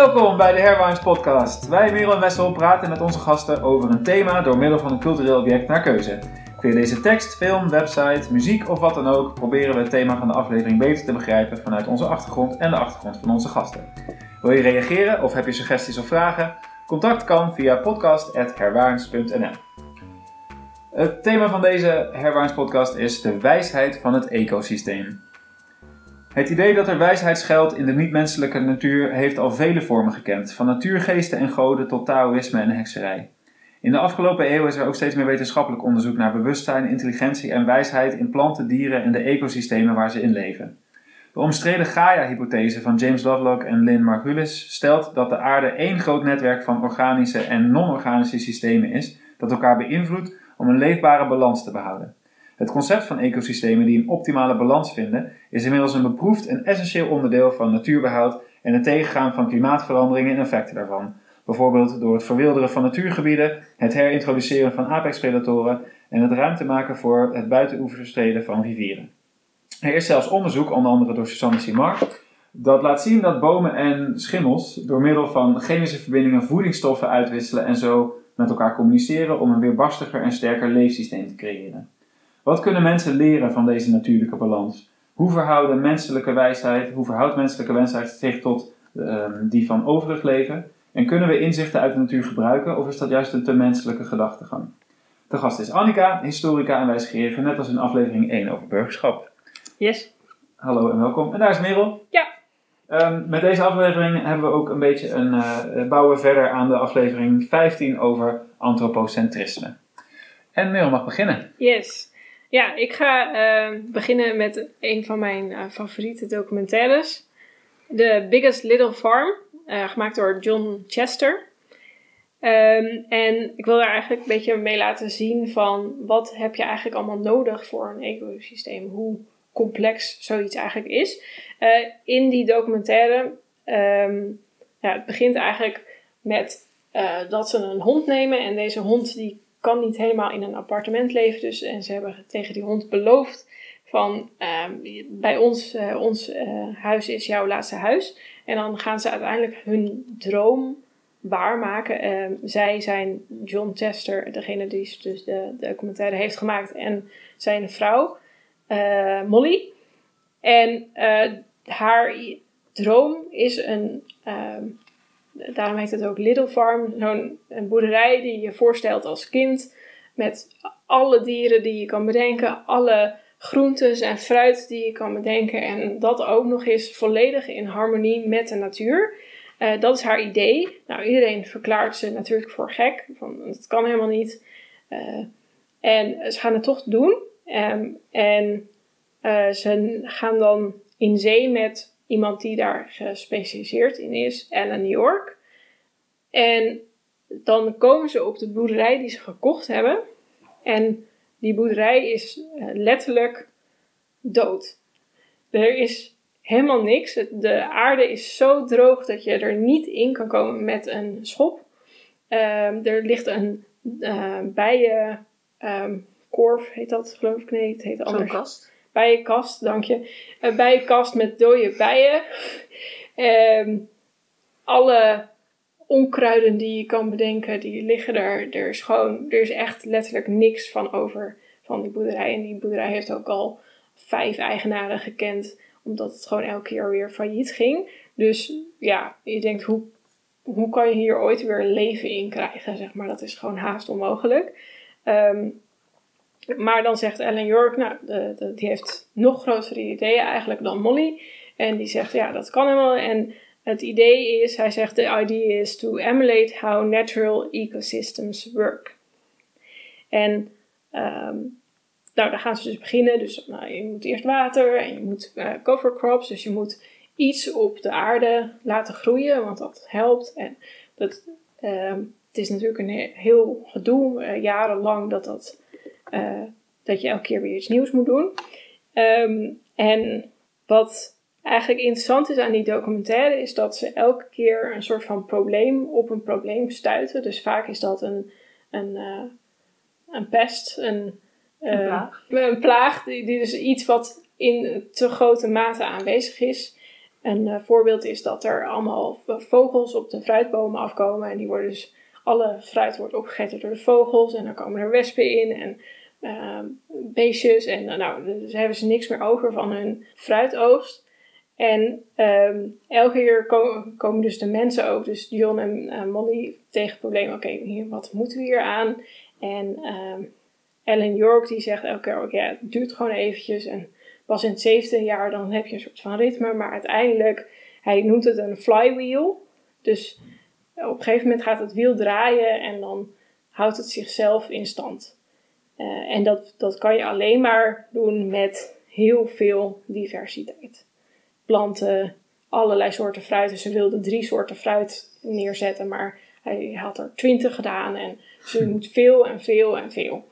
Welkom bij de Herwijns Podcast. Wij, Merel en Wessel, praten met onze gasten over een thema door middel van een cultureel object naar keuze. Via deze tekst, film, website, muziek of wat dan ook proberen we het thema van de aflevering beter te begrijpen vanuit onze achtergrond en de achtergrond van onze gasten. Wil je reageren of heb je suggesties of vragen? Contact kan via podcast.herwaarns.nl. Het thema van deze Herwaarns podcast is de wijsheid van het ecosysteem. Het idee dat er wijsheid schuilt in de niet-menselijke natuur heeft al vele vormen gekend, van natuurgeesten en goden tot taoïsme en hekserij. In de afgelopen eeuw is er ook steeds meer wetenschappelijk onderzoek naar bewustzijn, intelligentie en wijsheid in planten, dieren en de ecosystemen waar ze in leven. De omstreden Gaia-hypothese van James Lovelock en Lynn Margulis stelt dat de aarde één groot netwerk van organische en non-organische systemen is, dat elkaar beïnvloedt om een leefbare balans te behouden. Het concept van ecosystemen die een optimale balans vinden, is inmiddels een beproefd en essentieel onderdeel van natuurbehoud en het tegengaan van klimaatveranderingen en effecten daarvan. Bijvoorbeeld door het verwilderen van natuurgebieden, het herintroduceren van apexpredatoren en het ruimte maken voor het buitenoeverstreden van rivieren. Er is zelfs onderzoek, onder andere door Susanne Simard, dat laat zien dat bomen en schimmels door middel van chemische verbindingen voedingsstoffen uitwisselen en zo met elkaar communiceren om een weerbarstiger en sterker leefsysteem te creëren. Wat kunnen mensen leren van deze natuurlijke balans? Hoe verhouden menselijke wijsheid, hoe verhoudt menselijke wijsheid zich tot ehm, die van overig leven? En kunnen we inzichten uit de natuur gebruiken of is dat juist een te menselijke gedachtegang? De gast is Annika, historica en wijsgeerige, net als in aflevering 1 over burgerschap. Yes. Hallo en welkom. En daar is Merel. Ja. Ehm, met deze aflevering hebben we ook een beetje een, uh, bouwen verder aan de aflevering 15 over antropocentrisme. En Merel mag beginnen. Yes. Ja, ik ga uh, beginnen met een van mijn uh, favoriete documentaires. The Biggest Little Farm, uh, gemaakt door John Chester. Um, en ik wil daar eigenlijk een beetje mee laten zien van wat heb je eigenlijk allemaal nodig voor een ecosysteem. Hoe complex zoiets eigenlijk is. in die documentaire, um, ja, het begint eigenlijk met dat ze een hond nemen. En deze hond die kan niet helemaal in een appartement leven. Dus, en ze hebben tegen die hond beloofd van uh, bij ons, uh, ons uh, huis is jouw laatste huis. En dan gaan ze uiteindelijk hun droom waarmaken. Ehm, zij zijn John Chester, degene die dus de, de documentaire heeft gemaakt, en zijn vrouw eh, Molly. En haar droom is een ehm, daarom heet het ook Little Farm. Zo'n boerderij die je voorstelt als kind. Met alle dieren die je kan bedenken. Alle groentes en fruit die je kan bedenken. En dat ook nog eens volledig in harmonie met de natuur. Uh, dat is haar idee. Nou, iedereen verklaart ze natuurlijk voor gek. Van, dat kan helemaal niet. Uh, en ze gaan het toch doen. Um, en uh, ze gaan dan in zee met iemand die daar gespecialiseerd in is, Ellen York. En dan komen ze op de boerderij die ze gekocht hebben. En die boerderij is eh, letterlijk dood. Er is helemaal niks. De aarde is zo droog dat je er niet in kan komen met een schop. Um, er ligt een uh, bijenkorf, um, heet dat geloof ik. Nee, het heet anders. Zo'n kast? Bijenkast, dank je. Een bijenkast met dode bijen. Um, alle onkruiden die je kan bedenken, die liggen er. Er is gewoon, er is echt letterlijk niks van over van die boerderij. En die boerderij heeft ook al vijf eigenaren gekend, omdat het gewoon elke keer weer failliet ging. Dus ja, je denkt, hoe, hoe kan je hier ooit weer leven in krijgen? Zeg maar, dat is gewoon haast onmogelijk. Um, maar dan zegt Ellen York, nou, die heeft nog grotere ideeën eigenlijk dan Molly. En die zegt, ja, dat kan helemaal. En het idee is, hij zegt, the idea is to emulate how natural ecosystems work. En um, nou, daar gaan ze dus beginnen. Dus nou, je moet eerst water en je moet uh, cover crops. Dus je moet iets op de aarde laten groeien, want dat helpt. En dat, uh, het is natuurlijk een heel gedoe, uh, jarenlang dat dat uh, dat je elke keer weer iets nieuws moet doen. Um, en wat eigenlijk interessant is aan die documentaire, is dat ze elke keer een soort van probleem op een probleem stuiten. Dus vaak is dat een, een, uh, een pest, een, uh, een plaag, een plaag die, die dus iets wat in te grote mate aanwezig is. Een uh, voorbeeld is dat er allemaal vogels op de fruitbomen afkomen. En die worden dus, alle fruit wordt opgegeten door de vogels. En dan komen er wespen in en beestjes. En nou, dus hebben ze niks meer over van hun fruitoogst. En um, elke keer komen, dus de mensen ook, dus John en uh, Molly, tegen het probleem: oké, okay, wat moeten we hier aan? En um, Ellen York die zegt elke keer: oké, ja, het duurt gewoon eventjes. En pas in het zevende jaar dan heb je een soort van ritme. Maar uiteindelijk, hij noemt het een flywheel. Dus op een gegeven moment gaat het wiel draaien en dan houdt het zichzelf in stand. Uh, en dat, dat kan je alleen maar doen met heel veel diversiteit planten, allerlei soorten fruit. Dus ze wilden drie soorten fruit neerzetten, maar hij had er twintig gedaan. En dus er moet veel en veel en veel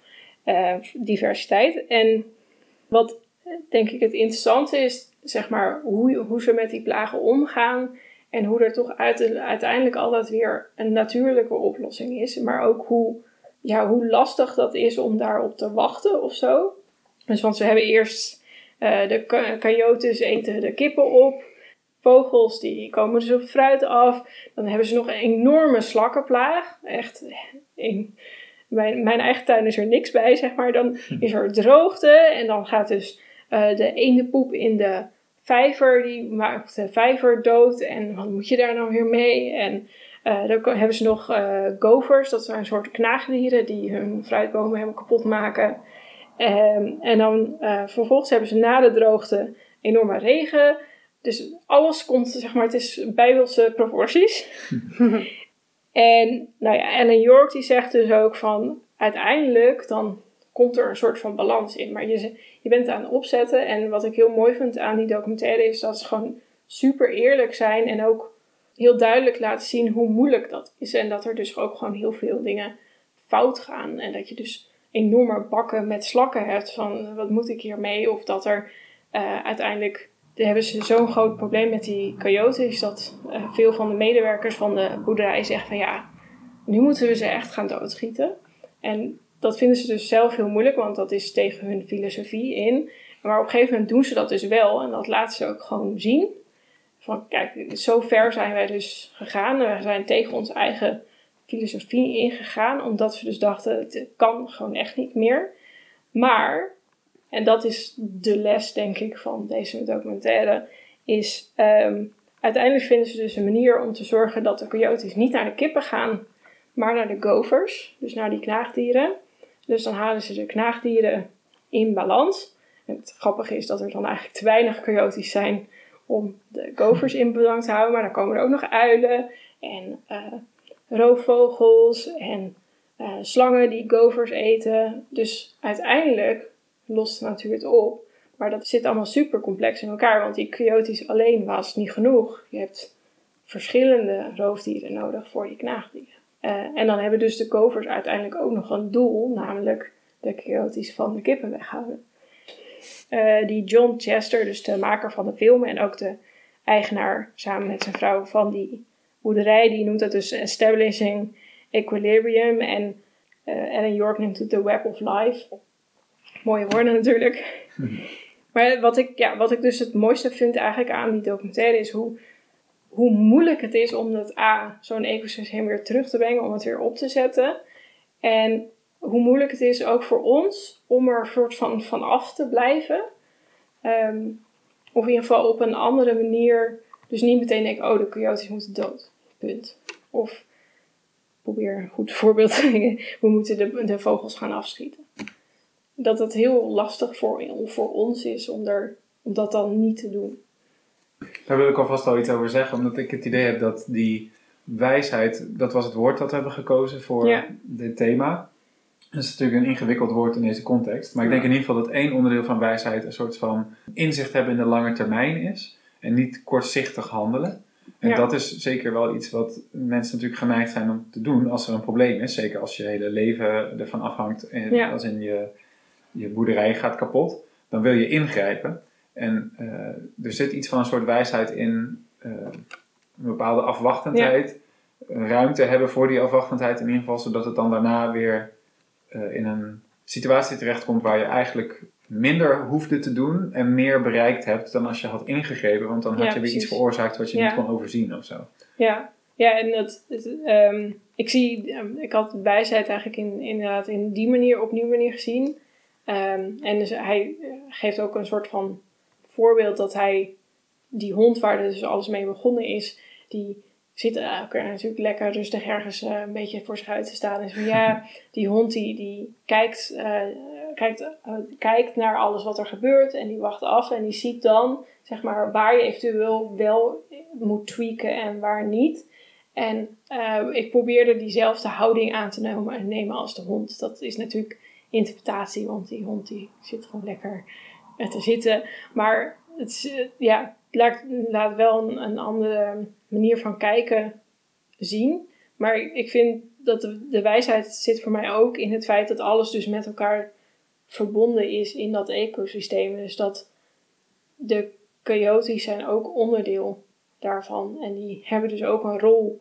uh, diversiteit. En wat denk ik het interessante is, zeg maar, hoe, hoe ze met die plagen omgaan. En hoe er toch uiteindelijk altijd weer een natuurlijke oplossing is. Maar ook hoe, ja, hoe lastig dat is om daarop te wachten of zo. Dus want ze hebben eerst uh, de coyotes eten de kippen op. Vogels die komen dus op fruit af. Dan hebben ze nog een enorme slakkenplaag. Echt, in mijn, mijn eigen tuin is er niks bij, zeg maar. Dan is er droogte en dan gaat dus uh, de ene poep in de vijver. Die maakt de vijver dood. En wat moet je daar nou weer mee? En uh, dan hebben ze nog uh, govers, dat zijn een soort knaagdieren die hun fruitbomen helemaal kapot maken. Um, en dan uh, vervolgens hebben ze na de droogte enorme regen. Dus alles komt, zeg maar, het is bijbelse proporties. en nou ja, Ellen York die zegt dus ook van, uiteindelijk dan komt er een soort van balans in. Maar je, je bent aan het opzetten. En wat ik heel mooi vind aan die documentaire is dat ze gewoon super eerlijk zijn. En ook heel duidelijk laten zien hoe moeilijk dat is. En dat er dus ook gewoon heel veel dingen fout gaan. En dat je dus enorme bakken met slakken hebt van wat moet ik hiermee? Of dat er uh, uiteindelijk hebben ze zo'n groot probleem met die coyotes dat uh, veel van de medewerkers van de boerderij zeggen van ja, nu moeten we ze echt gaan doodschieten. En dat vinden ze dus zelf heel moeilijk, want dat is tegen hun filosofie in. Maar op een gegeven moment doen ze dat dus wel en dat laten ze ook gewoon zien. Kijk, zo ver zijn wij dus gegaan. We zijn tegen ons eigen filosofie ingegaan, omdat we dus dachten, het kan gewoon echt niet meer. Maar, en dat is de les denk ik van deze documentaire, is um, uiteindelijk vinden ze dus een manier om te zorgen dat de coyotes niet naar de kippen gaan, maar naar de govers, dus naar die knaagdieren. Dus dan halen ze de knaagdieren in balans. Het grappige is dat er dan eigenlijk te weinig coyotes zijn om de govers in balans te houden, maar dan komen er ook nog uilen en uh, roofvogels en uh, slangen die govers eten. Dus uiteindelijk lost de natuur het op. Maar dat zit allemaal super complex in elkaar, want die coyotes alleen was niet genoeg. Je hebt verschillende roofdieren nodig voor die knaagdieren. Uh, en dan hebben dus de govers uiteindelijk ook nog een doel, namelijk de coyotes van de kippen weghouden. Uh, die John Chester, dus de maker van de film en ook de eigenaar samen met zijn vrouw van die boerderij, die noemt dat dus Establishing Equilibrium. En uh, Ellen York noemt het The Web of Life. Mooie woorden natuurlijk. Mhm. Maar wat ik, ja, wat ik dus het mooiste vind eigenlijk aan die documentaire is hoe, hoe moeilijk het is om dat A, zo'n ecosysteem weer terug te brengen, om het weer op te zetten. En hoe moeilijk het is ook voor ons om er een soort van, van af te blijven. Um, of in ieder geval op een andere manier dus niet meteen denken, oh, de coyotes moeten dood. Punt. Of probeer een goed voorbeeld te brengen. We moeten de, de vogels gaan afschieten. Dat het heel lastig voor, voor ons is om, er, om dat dan niet te doen. Daar wil ik alvast al iets over zeggen, omdat ik het idee heb dat die wijsheid, dat was het woord dat we hebben gekozen voor dit thema. Dat is natuurlijk een ingewikkeld woord in deze context. Maar ik denk in ieder geval dat één onderdeel van wijsheid een soort van inzicht hebben in de lange termijn is en niet kortzichtig handelen. En dat is zeker wel iets wat mensen natuurlijk geneigd zijn om te doen als er een probleem is. Zeker als je hele leven ervan afhangt, en als in je, je boerderij gaat kapot. Dan wil je ingrijpen. En uh, er zit iets van een soort wijsheid in uh, een bepaalde afwachtendheid. Ruimte hebben voor die afwachtendheid in ieder geval, zodat het dan daarna weer uh, in een situatie terechtkomt waar je eigenlijk minder hoefde te doen en meer bereikt hebt dan als je had ingegrepen. Want dan had Ja, je weer precies. iets veroorzaakt wat je Ja. niet kon overzien of zo. Ja, ja en dat, het, ehm, ik zie, ehm, ik had wijsheid eigenlijk in, inderdaad in die manier, op die manier gezien. Ehm, en dus hij eh, geeft ook een soort van voorbeeld dat hij, die hond waar dus alles mee begonnen is, die zit elkaar natuurlijk lekker rustig ergens eh, een beetje voor zich uit te staan. En zo, ja, die hond die, die kijkt, eh, kijkt, eh, kijkt naar alles wat er gebeurt en die wacht af en die ziet dan, zeg maar, waar je eventueel wel moet tweaken en waar niet. En ik probeerde diezelfde houding aan te nemen, nemen als de hond. Dat is natuurlijk interpretatie, want die hond die zit gewoon lekker te zitten. Maar het ja, laat, laat wel een, een andere manier van kijken zien. Maar ik- vind dat de, de wijsheid zit voor mij ook in het feit dat alles dus met elkaar verbonden is in dat ecosysteem. Dus dat de coyotes zijn ook onderdeel daarvan. En die hebben dus ook een rol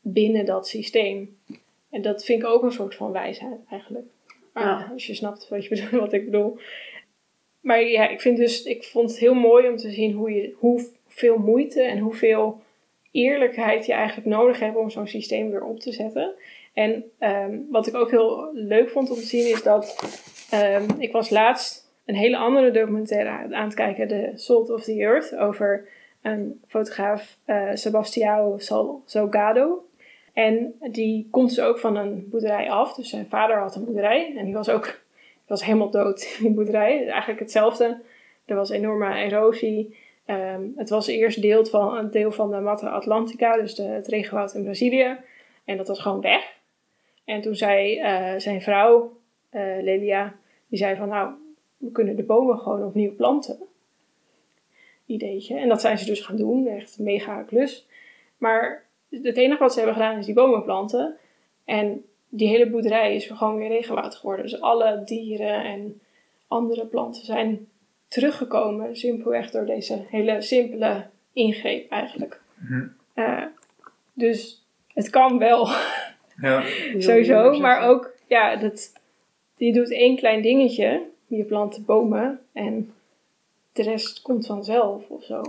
binnen dat systeem. En dat vind ik ook een soort van wijsheid eigenlijk. Ah, Ja. Als je snapt wat, je bedoelt, wat ik bedoel. Maar ja, ik, vind dus, ik vond het heel mooi om te zien hoe je, hoeveel moeite en hoeveel eerlijkheid je eigenlijk nodig hebt om zo'n systeem weer op te zetten. En ehm, wat ik ook heel leuk vond om te zien is dat ehm, ik was laatst een hele andere documentaire aan het kijken, The Salt of the Earth, over een fotograaf, Sal- Salgado. En die komt dus ook van een boerderij af. Dus zijn vader had een boerderij en die was ook was helemaal dood in die boerderij. Eigenlijk hetzelfde. Er was enorme erosie. Ehm, het was eerst deel van, een deel van de Mata Atlantica, dus de, het regenwoud in Brazilië. En dat was gewoon weg. En toen zei eh, zijn vrouw, eh, Lelia, die zei van nou, we kunnen de bomen gewoon opnieuw planten. Ideetje. En dat zijn ze dus gaan doen. Echt mega klus. Maar het enige wat ze hebben gedaan is die bomen planten. En die hele boerderij is gewoon weer regenwoud geworden. Dus alle dieren en andere planten zijn teruggekomen. Simpelweg door deze hele simpele ingreep eigenlijk. Mhm. Eh, dus het kan wel. Ja. Sowieso, maar ook, ja, dat, je doet één klein dingetje. Je plant bomen en de rest komt vanzelf of zo.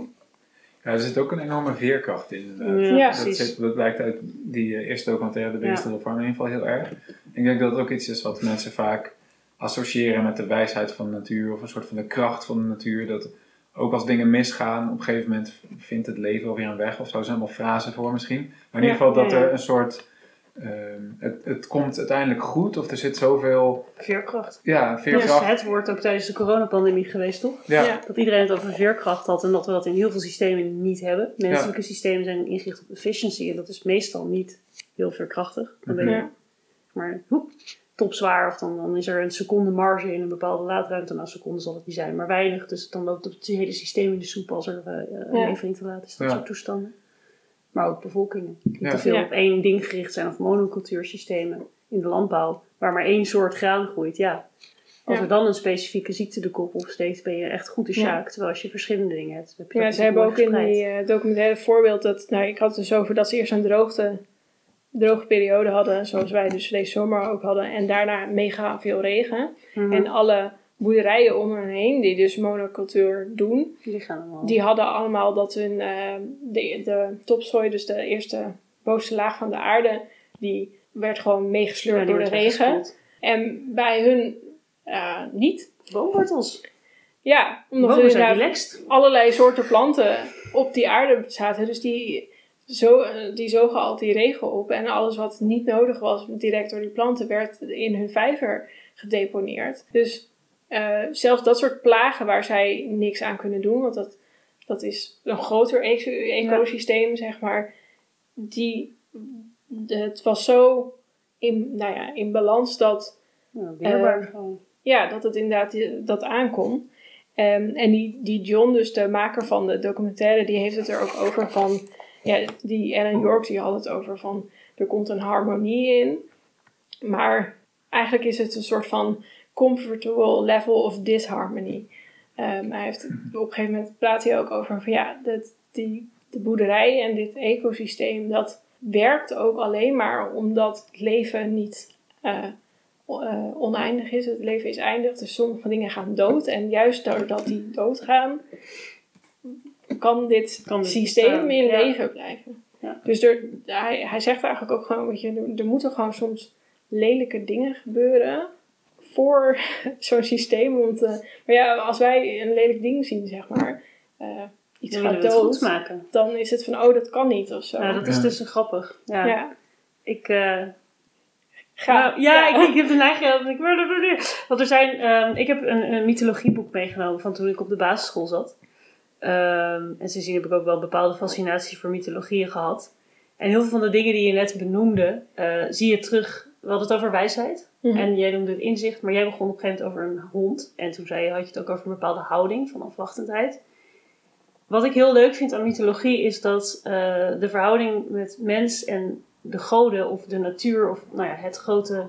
Ja, er zit ook een enorme veerkracht in. inderdaad. Ja, Ja. Dat, zit, dat blijkt uit die eh, eerste documentaire, de. Little Farm, in ieder geval heel erg. Ik denk dat het ook iets is wat mensen vaak associëren met de wijsheid van de natuur of een soort van de kracht van de natuur. Dat ook als dingen misgaan, op een gegeven moment vindt het leven alweer een weg of zo. Er zijn allemaal frasen voor misschien. Maar in ieder geval dat er een soort. Ehm, het, het komt uiteindelijk goed of er zit zoveel. Veerkracht. Ja, Dat is veerkracht. het woord ook tijdens de coronapandemie geweest, toch? Ja, Ja. Dat iedereen het over veerkracht had en dat we dat in heel veel systemen niet hebben. Menselijke systemen zijn ingericht op efficiency en dat is meestal niet heel veerkrachtig. Dan ben je Ja. maar hoep, topzwaar of dan, dan is er een seconde marge in een bepaalde laadruimte. Nou, seconde zal het niet zijn, maar weinig. Dus dan loopt het hele systeem in de soep als er een Ja. levering te laat is. Dat Ja. soort toestanden. Maar ook bevolkingen. Die Ja. te veel Ja. op één ding gericht zijn of monocultuursystemen in de landbouw. Waar maar één soort graan groeit, ja. Als Ja. er dan een specifieke ziekte de kop opsteekt, ben je echt goed de Ja. sjaak. Terwijl als je verschillende dingen hebt, heb je Ja, ze hebben ook in die eh, documentaire voorbeeld dat, nou, ik had het dus over dat ze eerst een droogte, droge periode hadden, zoals wij dus deze zomer ook hadden, en daarna mega veel regen. Mhm. En alle boerderijen om hen heen, die dus monocultuur doen, die gaan allemaal. die hadden allemaal dat hun, eh, de, de topsoil, dus de eerste bovenste laag van de aarde, die werd gewoon meegesleurd Ja, door de regen. En bij hun eh, niet. Boomwortels. Ja, omdat er Bomen zijn inderdaad relaxed. allerlei soorten planten op die aarde zaten. Dus die, zo, eh, die zogen al die regen op. En alles wat niet nodig was direct door die planten werd in hun vijver gedeponeerd. Dus eh, zelfs dat soort plagen waar zij niks aan kunnen doen. Want dat, dat is een groter eco- ecosysteem, zeg maar. Die, het was zo in, nou ja, in balans dat weerbaar Eh, gewoon. ja, dat het inderdaad die- dat aankon. Ehm, en die, die John, dus de maker van de documentaire, die heeft het er ook over van... Ja, die Ellen York, die had het over van... Er komt een harmonie in. Maar eigenlijk is het een soort van comfortable level of disharmony. Ehm, hij heeft, op een gegeven moment praat hij ook over van ja, dat die, de boerderij en dit ecosysteem, dat werkt ook alleen maar omdat het leven niet eh, eh, oneindig is. Het leven is eindig, dus sommige dingen gaan dood. En juist doordat die doodgaan, kan dit Kan dit systeem bestaan, in ja. leven blijven. Ja. Dus er, hij, hij zegt eigenlijk ook gewoon, weet je, er, er moeten gewoon soms lelijke dingen gebeuren voor zo'n systeem. Om te, maar ja, als wij een lelijk ding zien, zeg maar, eh, iets Dan gaat dood, maken. dan is het van, oh, dat kan niet of zo. Ja, dat is Ja. dus grappig. Ja. ja. Ik, eh, Ga. Nou, ja, Ik, ik heb de neiging dat ik... Want er zijn... ehm, ik heb een, een mythologieboek meegenomen van toen ik op de basisschool zat. Ehm, en sindsdien heb ik ook wel een bepaalde fascinatie voor mythologieën gehad. En heel veel van de dingen die je net benoemde, eh, zie je terug. We hadden het over wijsheid. Mhm. En jij noemde het inzicht, maar jij begon op een gegeven moment over een hond. En toen zei je, had je het ook over een bepaalde houding van afwachtendheid. Wat ik heel leuk vind aan mythologie is dat eh, de verhouding met mens en de goden of de natuur of nou ja, het grote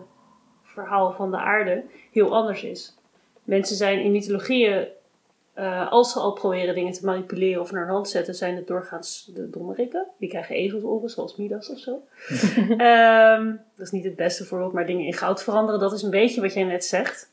verhaal van de aarde heel anders is. Mensen zijn in mythologieën, eh, als ze al proberen dingen te manipuleren of naar hun hand zetten, zijn het doorgaans de dommerikken. Die krijgen ezelsoren, zoals Midas of zo. Ehm, dat is niet het beste voorbeeld, maar dingen in goud veranderen, dat is een beetje wat jij net zegt.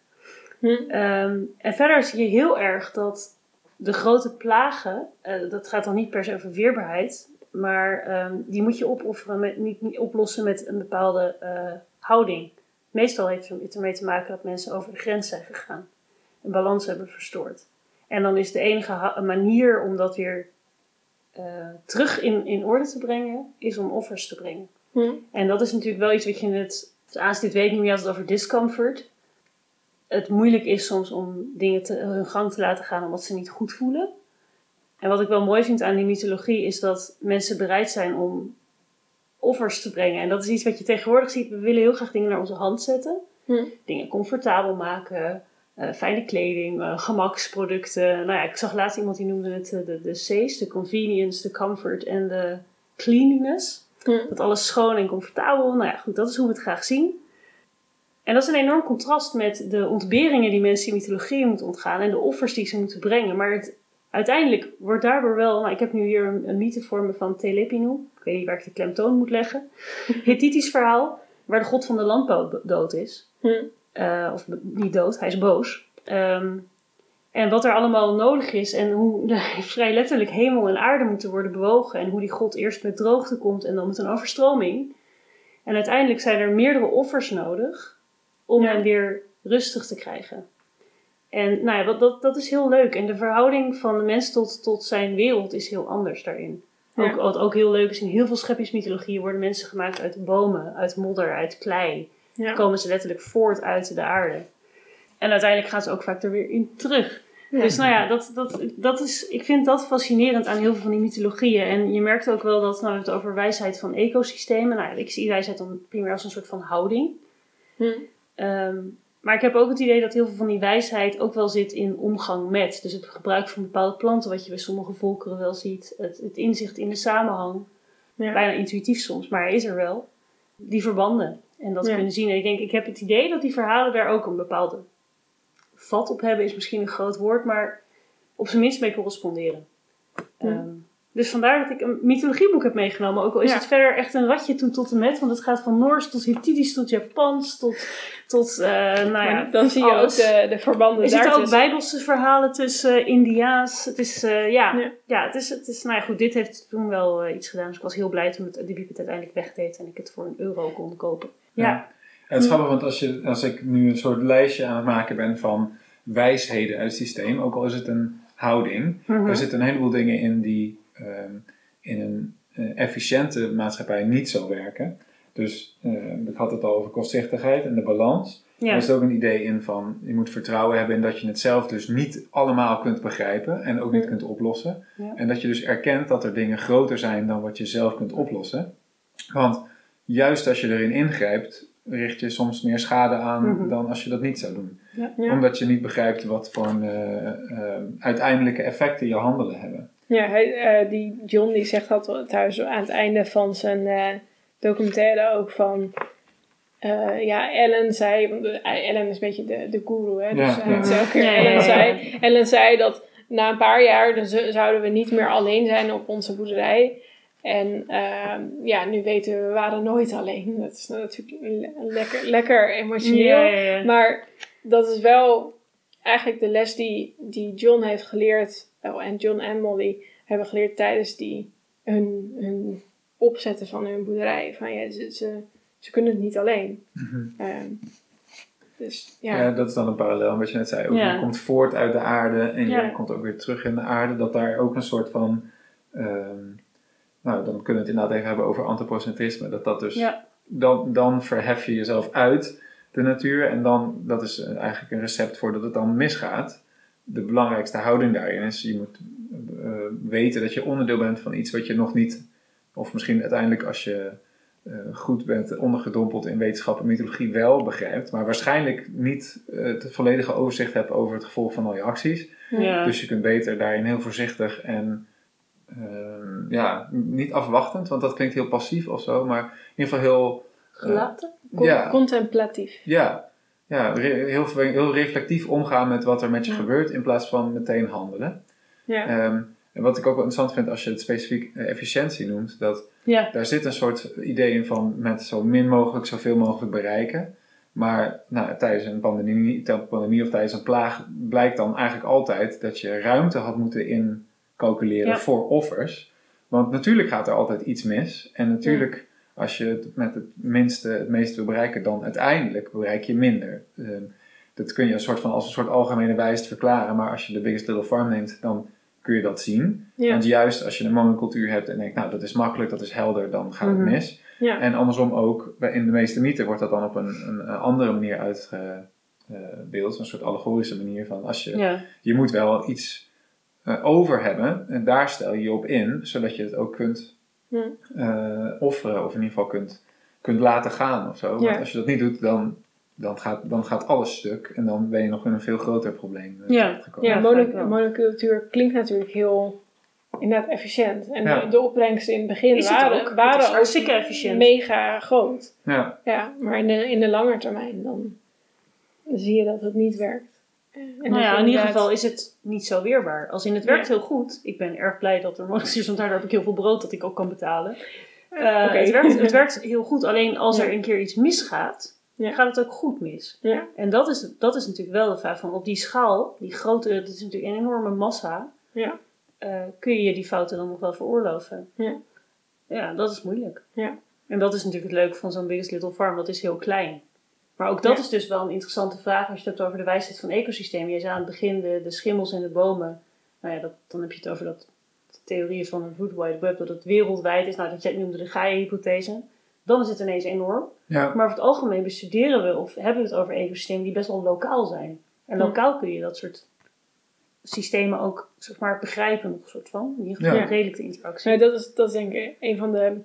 Hm. Ehm, en verder zie je heel erg dat de grote plagen, eh, dat gaat dan niet per se over weerbaarheid, maar ehm, die moet je opofferen met, niet, niet oplossen met een bepaalde eh, houding. Meestal heeft het ermee te maken dat mensen over de grens zijn gegaan, een balans hebben verstoord. En dan is de enige manier om dat weer eh, terug in, in orde te brengen, is om offers te brengen. Hm. En dat is natuurlijk wel iets wat je net, als dit weet, noem je altijd over discomfort. Het moeilijk is soms om dingen te, hun gang te laten gaan omdat ze niet goed voelen. En wat ik wel mooi vind aan die mythologie is dat mensen bereid zijn om offers te brengen. En dat is iets wat je tegenwoordig ziet. We willen heel graag dingen naar onze hand zetten. Hm. Dingen comfortabel maken, eh, fijne kleding, eh, gemaksproducten. Nou ja, ik zag laatst iemand die noemde het eh, de, de C's, de convenience, de comfort en de cleanliness. Dat alles schoon en comfortabel. Nou ja, goed, dat is hoe we het graag zien. En dat is een enorm contrast met de ontberingen die mensen in mythologie moeten ontgaan en de offers die ze moeten brengen. Maar het, uiteindelijk wordt daardoor wel, nou, ik heb nu hier een, een mythe voor me van Telepinu. Ik weet niet waar ik de klemtoon moet leggen. Hittitisch verhaal, waar de god van de landbouw do- dood is. Eh, of niet dood, hij is boos. Ehm, en wat er allemaal nodig is en hoe vrij letterlijk hemel en aarde moeten worden bewogen. En hoe die god eerst met droogte komt en dan met een overstroming. En uiteindelijk zijn er meerdere offers nodig om Ja. hem weer rustig te krijgen. En nou ja, dat, dat, dat is heel leuk. En de verhouding van de mens tot, tot zijn wereld is heel anders daarin. Ja. Ook, wat ook heel leuk is, in heel veel scheppingsmythologieën worden mensen gemaakt uit bomen, uit modder, uit klei Ja. komen ze letterlijk voort uit de aarde. En uiteindelijk gaan ze ook vaak er weer in terug. Ja. Dus nou ja, dat, dat, dat is, ik vind dat fascinerend aan heel veel van die mythologieën. En je merkt ook wel dat, nou, we hebben het over wijsheid van ecosystemen. Nou, ja, ik zie wijsheid dan primair als een soort van houding. Hm. Ehm, maar ik heb ook het idee dat heel veel van die wijsheid ook wel zit in omgang met. Dus het gebruik van bepaalde planten, wat je bij sommige volkeren wel ziet. Het, het inzicht in de samenhang. Ja. Bijna intuïtief soms, maar hij is er wel. Die verbanden. En dat Ja. kunnen zien. En ik denk, ik heb het idee dat die verhalen daar ook een bepaalde vat op hebben, is misschien een groot woord, maar op zijn minst mee corresponderen. Ja. Ehm, dus vandaar dat ik een mythologieboek heb meegenomen. Ook al is Ja. het verder echt een ratje toe tot en met. Want het gaat van Noors tot Hittitisch tot Japans tot, tot eh, nou ja, dan zie je alles. ook de, de verbanden Er zitten ook bijbelse verhalen tussen, Indiaas. Het is, eh, ja, Ja. ja. het is, het is, nou ja, goed, dit heeft toen wel eh, iets gedaan. Dus ik was heel blij toen het, de het uiteindelijk wegdeed en ik het voor een euro kon kopen. Ja, Ja. Het is grappig, want als, je, als ik nu een soort lijstje aan het maken ben van wijsheden uit het systeem, ook al is het een houding, Mhm. er zitten een heleboel dingen in die ehm, in een eh, efficiënte maatschappij niet zo werken. Dus eh, ik had het al over kortzichtigheid en de balans. ja. Er zit ook een idee in van je moet vertrouwen hebben in dat je het zelf dus niet allemaal kunt begrijpen en ook niet kunt oplossen. Ja. En dat je dus erkent dat er dingen groter zijn dan wat je zelf kunt oplossen. Want juist als je erin ingrijpt, richt je soms meer schade aan Mhm. dan als je dat niet zou doen. Ja. Omdat je niet begrijpt wat voor een, eh, uiteindelijke effecten je handelen hebben. Ja, hij, eh, die John die zegt dat thuis aan het einde van zijn eh, documentaire ook van... eh, ja, Ellen zei... want, Ellen is een beetje de, de guru, hè. Dus Ja, ja. elke keer Ja, ja, Ellen ja. zei... Ellen zei dat na een paar jaar dan zouden we niet meer alleen zijn op onze boerderij. En ehm, ja, nu weten we, we waren nooit alleen. Dat is natuurlijk le- lekker, lekker emotioneel. Ja, ja, ja. Maar dat is wel eigenlijk de les die, die John heeft geleerd. Oh, en John en Molly hebben geleerd tijdens die, hun, hun opzetten van hun boerderij. Van ja, ze, ze, ze kunnen het niet alleen. Ehm, dus ja. Ja, dat is dan een parallel wat je net zei. Ook, Ja. Je komt voort uit de aarde en Ja. je komt ook weer terug in de aarde. Dat daar ook een soort van... ehm, nou, dan kunnen we het inderdaad even hebben over antropocentrisme. Dat dat dus... Ja. Dan, dan verhef je jezelf uit de natuur. En dan, dat is eigenlijk een recept voor dat het dan misgaat. De belangrijkste houding daarin is... Je moet eh, weten dat je onderdeel bent van iets wat je nog niet... Of misschien uiteindelijk als je eh, goed bent ondergedompeld in wetenschap en mythologie wel begrijpt, maar waarschijnlijk niet eh, het volledige overzicht hebt over het gevolg van al je acties. Ja. Dus je kunt beter daarin heel voorzichtig en ehm, ja, niet afwachtend, want dat klinkt heel passief of zo, maar in ieder geval heel, Gelaten? Con- ja. Contemplatief. ja, ja, heel, heel reflectief omgaan met wat er met je Ja. gebeurt in plaats van meteen handelen. Ja. Ehm, en wat ik ook wel interessant vind als je het specifiek eh, efficiëntie noemt, dat Ja. daar zit een soort idee in van met zo min mogelijk zoveel mogelijk bereiken. Maar nou, tijdens een pandemie, pandemie of tijdens een plaag blijkt dan eigenlijk altijd dat je ruimte had moeten incalculeren voor offers. Want natuurlijk gaat er altijd iets mis. En natuurlijk, als je het met het minste het meeste wil bereiken, dan uiteindelijk bereik je minder. Ehm, dat kun je een soort van als een soort algemene wijze verklaren. Maar als je de Biggest Little Farm neemt, dan kun je dat zien. Ja. Want juist als je een monocultuur hebt en denkt, nou dat is makkelijk, dat is helder, dan gaat Mhm. het mis. Ja. En andersom ook, in de meeste mythen wordt dat dan op een, een, andere manier uitgebeeld. Een soort allegorische manier van, als je, Ja. je moet wel iets eh, over hebben en daar stel je je op in, zodat je het ook kunt Ja. eh, offeren of in ieder geval kunt, kunt laten gaan of zo. Want als je dat niet doet, dan, dan, gaat, dan gaat alles stuk en dan ben je nog in een veel groter probleem eh, Ja. terechtgekomen. Ja, Ja, mono- vaak wel. monocultuur klinkt natuurlijk heel inderdaad efficiënt. En Ja. de, de opbrengsten in het begin Is het waren, ook? Het waren ook hartstikke efficiënt. mega groot. Ja. Ja, maar in de, in de lange termijn dan zie je dat het niet werkt. En nou ja, je in ieder geval is het niet zo weerbaar. Als in het werkt Ja. heel goed. Ik ben erg blij dat er mogelijk is, want daardoor heb ik heel veel brood dat ik ook kan betalen. Eh, het, werkt, het werkt heel goed. Alleen als Ja. er een keer iets misgaat, Ja. gaat het ook goed mis. Ja. En dat is, dat is natuurlijk wel de vraag van op die schaal, die grote, dat is natuurlijk een enorme massa. Ja. eh, kun je die fouten dan nog wel veroorloven? Ja. Ja, dat is moeilijk. Ja. En dat is natuurlijk het leuke van zo'n Biggest Little Farm, dat is heel klein. Maar ook dat Ja. is dus wel een interessante vraag als je het hebt over de wijsheid van ecosystemen. Je zei aan het begin de, de schimmels en de bomen. Nou ja, dat, dan heb je het over dat de theorieën van het Wood Wide Web, dat het wereldwijd is. Nou, dat jij noemde de Gaia-hypothese. Dan is het ineens enorm. Ja. Maar over het algemeen bestuderen we of hebben we het over ecosystemen die best wel lokaal zijn. En Ja. lokaal kun je dat soort systemen ook zeg maar, begrijpen, nog een soort van. In ieder geval Ja. redelijk de interactie. Nee, dat, is, dat is denk ik een van de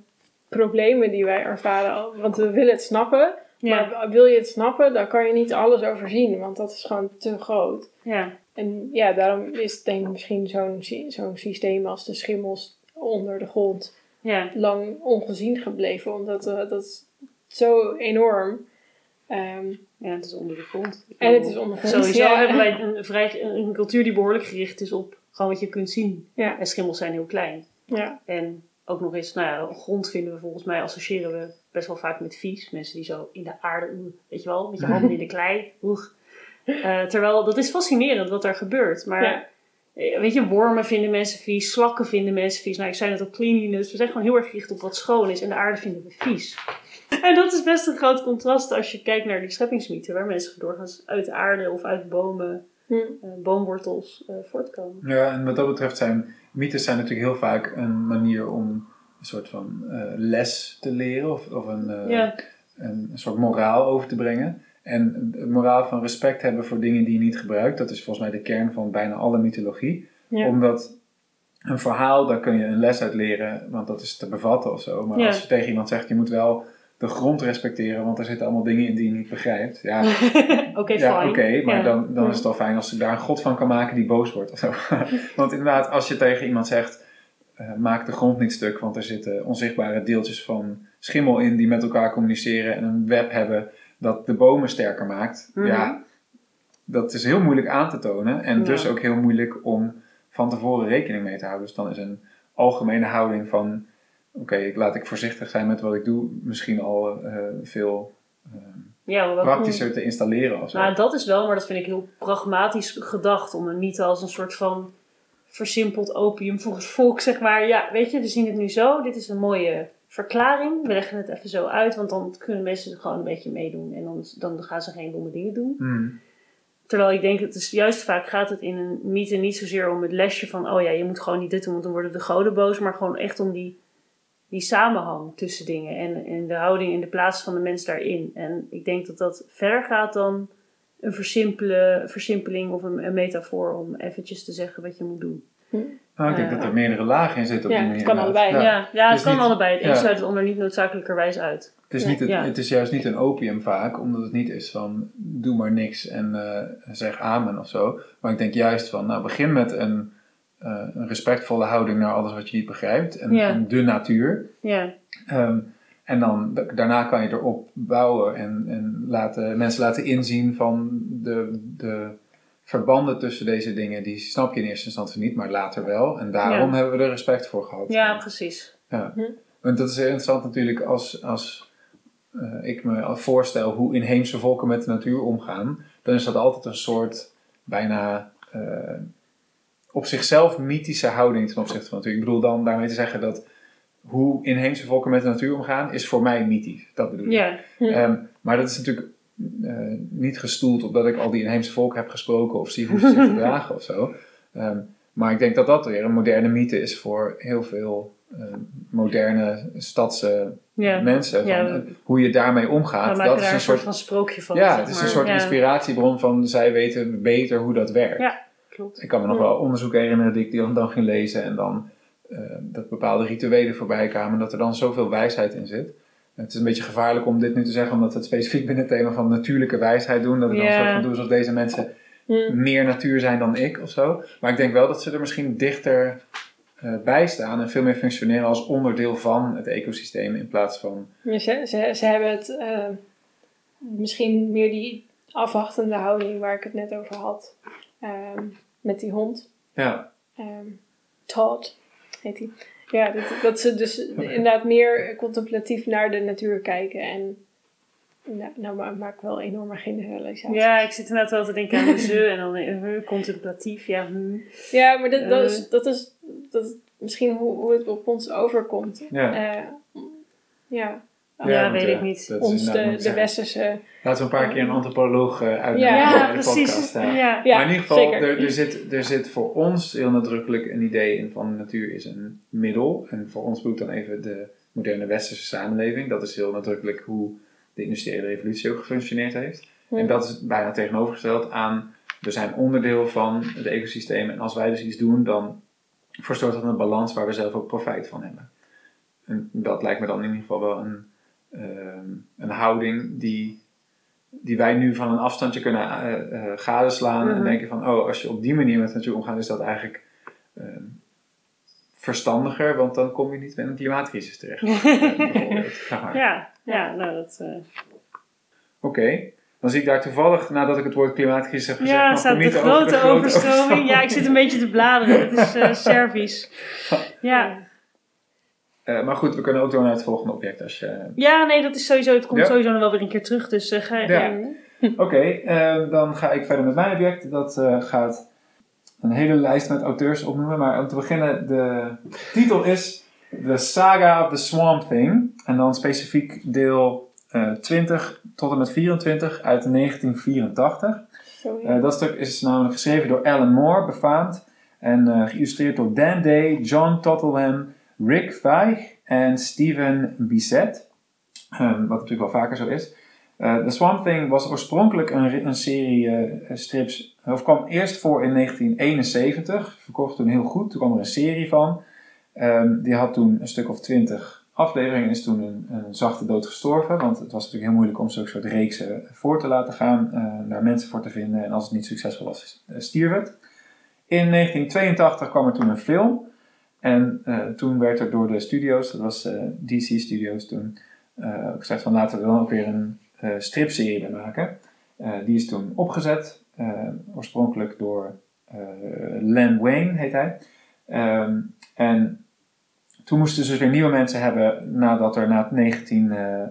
problemen die wij ervaren. Want we willen het snappen. Ja, Maar wil je het snappen, dan kan je niet alles overzien. Want dat is gewoon te groot. ja. En ja, daarom is denk ik misschien zo'n zo'n systeem als de schimmels onder de grond ja. lang ongezien gebleven. Omdat eh, dat is zo enorm. Ehm, ja, het is onder de grond. En het is onder de grond. Sowieso ja. hebben wij een, vrij, een cultuur die behoorlijk gericht is op gewoon wat je kunt zien. Ja. En schimmels zijn heel klein. Ja, En ook nog eens, nou ja, grond vinden we volgens mij, associëren we best wel vaak met vies. Mensen die zo in de aarde, weet je wel, met je handen in de klei. Eh, terwijl, dat is fascinerend wat daar gebeurt. Maar Ja. eh, weet je, wormen vinden mensen vies, slakken vinden mensen vies. Nou, ik zei net al, cleanliness. We zijn gewoon heel erg gericht op wat schoon is. En de aarde vinden we vies. En dat is best een groot contrast als je kijkt naar die scheppingsmythen. Waar mensen doorgaans uit de aarde of uit bomen, Hm. eh, boomwortels eh, voortkomen. Ja, en wat dat betreft zijn mythes zijn natuurlijk heel vaak een manier om een soort van eh, les te leren of, of een, eh, Ja, een, een soort moraal over te brengen. En het moraal van respect hebben voor dingen die je niet gebruikt, dat is volgens mij de kern van bijna alle mythologie. Ja. Omdat een verhaal, daar kun je een les uit leren, want dat is te bevatten of zo. Maar Ja. als je tegen iemand zegt, je moet wel de grond respecteren, want er zitten allemaal dingen in die je niet begrijpt. Ja, oké, ja, fine. oké, maar Ja. dan, dan Ja. is het wel fijn als ik daar een god van kan maken die boos wordt of zo. want inderdaad, als je tegen iemand zegt, eh, maak de grond niet stuk, want er zitten onzichtbare deeltjes van schimmel in die met elkaar communiceren en een web hebben dat de bomen sterker maakt. Mhm. Ja, dat is heel moeilijk aan te tonen en Ja. dus ook heel moeilijk om van tevoren rekening mee te houden. Dus dan is een algemene houding van oké, ik laat ik voorzichtig zijn met wat ik doe, misschien al eh, veel eh, Ja, maar wat- praktischer te installeren of zo. Nou, dat is wel, maar dat vind ik heel pragmatisch gedacht. Om het niet als een soort van versimpeld opium voor het volk, zeg maar. Ja, weet je, we zien het nu zo. Dit is een mooie verklaring. We leggen het even zo uit, want dan kunnen mensen er gewoon een beetje meedoen. En dan, dan gaan ze geen domme dingen doen. Hmm. Terwijl ik denk, het is juist vaak gaat het in een mythe niet zozeer om het lesje van... Oh ja, je moet gewoon niet dit doen, want dan worden de goden boos. Maar gewoon echt om die, die samenhang tussen dingen. En, en de houding in de plaats van de mens daarin. En ik denk dat dat verder gaat dan een versimpeling of een, een metafoor om eventjes te zeggen wat je moet doen. Nou, ik denk dat er meerdere lagen in zitten op ja, die het kan allebei. Ja, ja, Het kan niet- allebei. Het een ja. sluit het ander niet noodzakelijkerwijs uit. Het is, niet het, Ja. het is juist niet een opium vaak, omdat het niet is van doe maar niks en eh, zeg amen of zo. Maar ik denk juist van, nou begin met een, een respectvolle houding naar alles wat je niet begrijpt en, Ja. en de natuur. Ja, Ehm, en dan da- daarna kan je erop bouwen en, en laten, mensen laten inzien van de, de verbanden tussen deze dingen. Die snap je in eerste instantie niet, maar later wel. En daarom Ja. hebben we er respect voor gehad. ja precies. Want dat is heel interessant natuurlijk als, als eh, ik me voorstel hoe inheemse volken met de natuur omgaan. Dan is dat altijd een soort bijna eh, op zichzelf mythische houding ten opzichte van de natuur. Ik bedoel dan daarmee te zeggen dat hoe inheemse volken met de natuur omgaan is voor mij mythisch. Dat bedoel ik. Ja, Ehm, maar dat is natuurlijk eh, niet gestoeld op dat ik al die inheemse volken heb gesproken of zie hoe ze zich gedragen of zo. Ehm, maar ik denk dat dat weer een moderne mythe is voor heel veel eh, moderne stadse ja. mensen. Van, Ja, eh, hoe je daarmee omgaat, dat is een soort van sprookje van. ja, het is een soort inspiratiebron van zij weten beter hoe dat werkt. Ja. Klopt. Ik kan me nog wel onderzoeken herinneren die ik dan, dan ging lezen en dan eh, dat bepaalde rituelen voorbij kwamen, dat er dan zoveel wijsheid in zit. Het is een beetje gevaarlijk om dit nu te zeggen, omdat we het specifiek binnen het thema van natuurlijke wijsheid doen. Dat ik dan soort van doe alsof deze mensen meer natuur zijn dan ik of zo. Maar ik denk wel dat ze er misschien dichter eh, bij staan en veel meer functioneren als onderdeel van het ecosysteem in plaats van. Ja, ze, ze, ze hebben het eh, misschien meer die afwachtende houding waar ik het net over had. Ehm, met die hond. Ja, ehm Todd heet hij. Ja, dat, dat ze dus inderdaad meer contemplatief naar de natuur kijken. En nou, nou ma- maak ik wel enorme generalisaties. Ja, ik zit inderdaad wel te denken aan de ze en dan uh, contemplatief. Ja, hm. Ja, maar dat, dat, Eh. is, dat is dat is misschien hoe, hoe het op ons overkomt. ja. Eh, ja, Ja, want, weet ik niet. ons de, de westerse... Laten we een paar keer een antropoloog eh uitnodigen Ja, bij ja, de podcast. ja. Ja. Ja, maar in ieder geval, er, er, zit, er zit voor ons heel nadrukkelijk een idee in van natuur is een middel. En voor ons bedoel ik dan even de moderne westerse samenleving. Dat is heel nadrukkelijk hoe de industriële revolutie ook gefunctioneerd heeft. En dat is bijna tegenovergesteld aan, we zijn onderdeel van het ecosysteem. En als wij dus iets doen, dan verstoort dat een balans waar we zelf ook profijt van hebben. En dat lijkt me dan in ieder geval wel een, een houding die, die wij nu van een afstandje kunnen eh, eh, gadeslaan. En Mhm. denken van, oh, als je op die manier met natuur omgaat, is dat eigenlijk ehm, verstandiger. Want dan kom je niet in een klimaatcrisis terecht. Ja, ja, nou dat... eh, Oké, dan zie ik daar toevallig, nadat ik het woord klimaatcrisis heb gezegd, ja, nog staat de grote, over de grote overstroming. Ja, ik zit een beetje te bladeren. Het is eh Servisch. Ja. Eh, maar goed, we kunnen ook door naar het volgende object als je... ja, nee, dat is sowieso... Het komt Ja. sowieso nog wel weer een keer terug. Dus eh, ga ja. Oké, eh, dan ga ik verder met mijn object. Dat eh, gaat een hele lijst met auteurs opnoemen. Maar om te beginnen, de titel is The Saga of the Swamp Thing. En dan specifiek deel eh, 20 tot en met 24 uit 1984. Sorry. Eh, dat stuk is namelijk geschreven door Alan Moore, befaamd. En geïllustreerd door Dan Day, John Tottenham, Rick Veig en Steven Bissett. Ehm, wat natuurlijk wel vaker zo is. Eh The Swamp Thing was oorspronkelijk een, een serie eh, strips, of kwam eerst voor in 1971, verkocht toen heel goed. Toen kwam er een serie van. Ehm, die had toen een stuk of twintig afleveringen en is toen een, zachte dood gestorven. Want het was natuurlijk heel moeilijk om zo'n soort reeksen voor te laten gaan, eh, daar mensen voor te vinden. En als het niet succesvol was, eh, stierf het. In 1982 kwam er toen een film. En eh, toen werd er door de studio's, dat was eh, DC Studios toen, eh, gezegd van laten we dan ook weer een stripserie bij maken. Die is toen opgezet, oorspronkelijk door Len Wayne heet hij. Ehm, en toen moesten ze dus weer nieuwe mensen hebben nadat er na 19 eh, eh,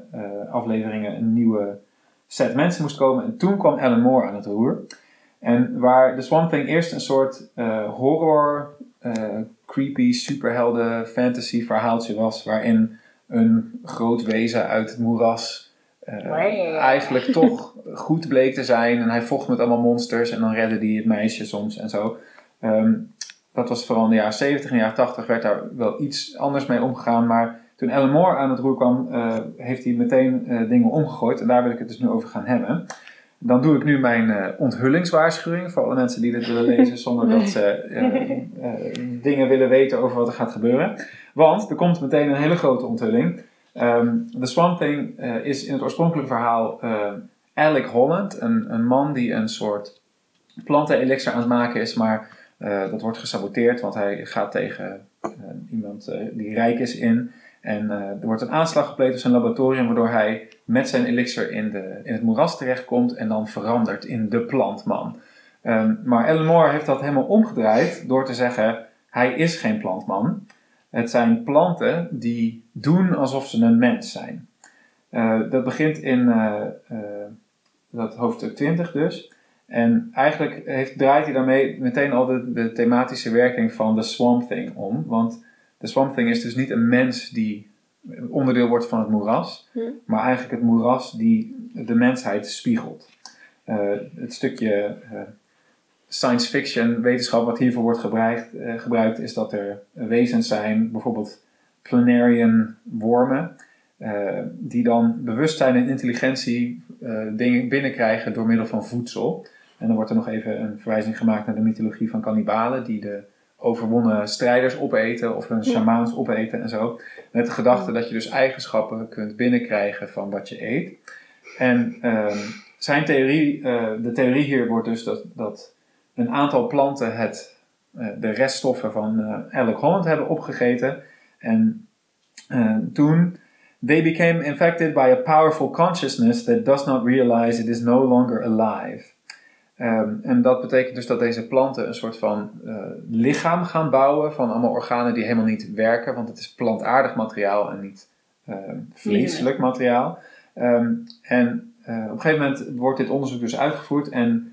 afleveringen een nieuwe set mensen moest komen. En toen kwam Alan Moore aan het roer. En waar The Swamp Thing eerst een soort horror, creepy, superhelden fantasy verhaaltje was, waarin een groot wezen uit het moeras eh, eigenlijk toch goed bleek te zijn. En hij vocht met allemaal monsters en dan redde hij het meisje soms en zo. Ehm, dat was vooral in de jaren 70 en de jaren 80 werd daar wel iets anders mee omgegaan. Maar toen Alan Moore aan het roer kwam, eh, heeft hij meteen eh, dingen omgegooid. En daar wil ik het dus nu over gaan hebben. Dan doe ik nu mijn eh, onthullingswaarschuwing voor alle mensen die dit willen lezen zonder dat ze eh, eh, dingen willen weten over wat er gaat gebeuren. Want er komt meteen een hele grote onthulling. Ehm The Swamp Thing is in het oorspronkelijke verhaal Alec Holland, een, een man die een soort plantenelixer aan het maken is, maar dat wordt gesaboteerd, want hij gaat tegen iemand die rijk is in. En er wordt een aanslag gepleegd op zijn laboratorium, waardoor hij met zijn elixir in, de, in het moeras terechtkomt en dan verandert in de plantman. Ehm, maar Moore heeft dat helemaal omgedraaid door te zeggen: hij is geen plantman. Het zijn planten die doen alsof ze een mens zijn. Eh, dat begint in eh, eh, dat hoofdstuk 20 dus. En eigenlijk heeft, draait hij daarmee meteen al de, de thematische werking van de Swamp Thing om. Want de Swamp Thing is dus niet een mens die onderdeel wordt van het moeras, Hm. maar eigenlijk het moeras die de mensheid spiegelt. Eh, het stukje eh, science fiction wetenschap wat hiervoor wordt gebruikt, eh, gebruikt is dat er wezens zijn, bijvoorbeeld planarian wormen, die dan bewustzijn en intelligentie dingen binnenkrijgen door middel van voedsel. En dan wordt er nog even een verwijzing gemaakt naar de mythologie van kannibalen, die de overwonnen strijders opeten of hun shamaans opeten en zo. Met de gedachte dat je dus eigenschappen kunt binnenkrijgen van wat je eet. En ehm, zijn theorie, eh, de theorie hier wordt dus dat, dat een aantal planten het, eh, de reststoffen van eh Alec Holland hebben opgegeten. En toen, they became infected by a powerful consciousness that does not realize it is no longer alive. Ehm, en dat betekent dus dat deze planten een soort van eh, lichaam gaan bouwen van allemaal organen die helemaal niet werken, want het is plantaardig materiaal en niet ehm, vleeselijk materiaal. Ehm, en eh, op een gegeven moment wordt dit onderzoek dus uitgevoerd en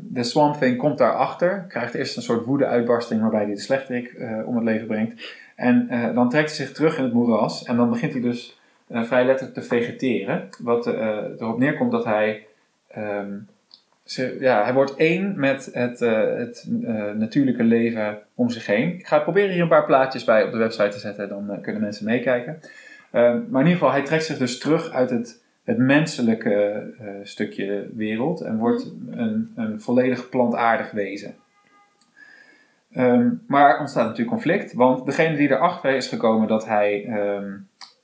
de Swamp Thing komt daarachter, krijgt eerst een soort woede-uitbarsting waarbij hij de slechterik eh, om het leven brengt. En dan trekt hij zich terug in het moeras en dan begint hij dus vrij letterlijk te vegeteren. Wat erop neerkomt dat hij, ze- ja, hij wordt één met het, eh, het eh, natuurlijke leven om zich heen. Ik ga proberen hier een paar plaatjes bij op de website te zetten, dan eh, kunnen mensen meekijken. Ehm, maar in ieder geval, hij trekt zich dus terug uit het, het menselijke stukje wereld en wordt een, een volledig plantaardig wezen. Ehm, maar er ontstaat natuurlijk conflict, want degene die erachter is gekomen dat hij ehm,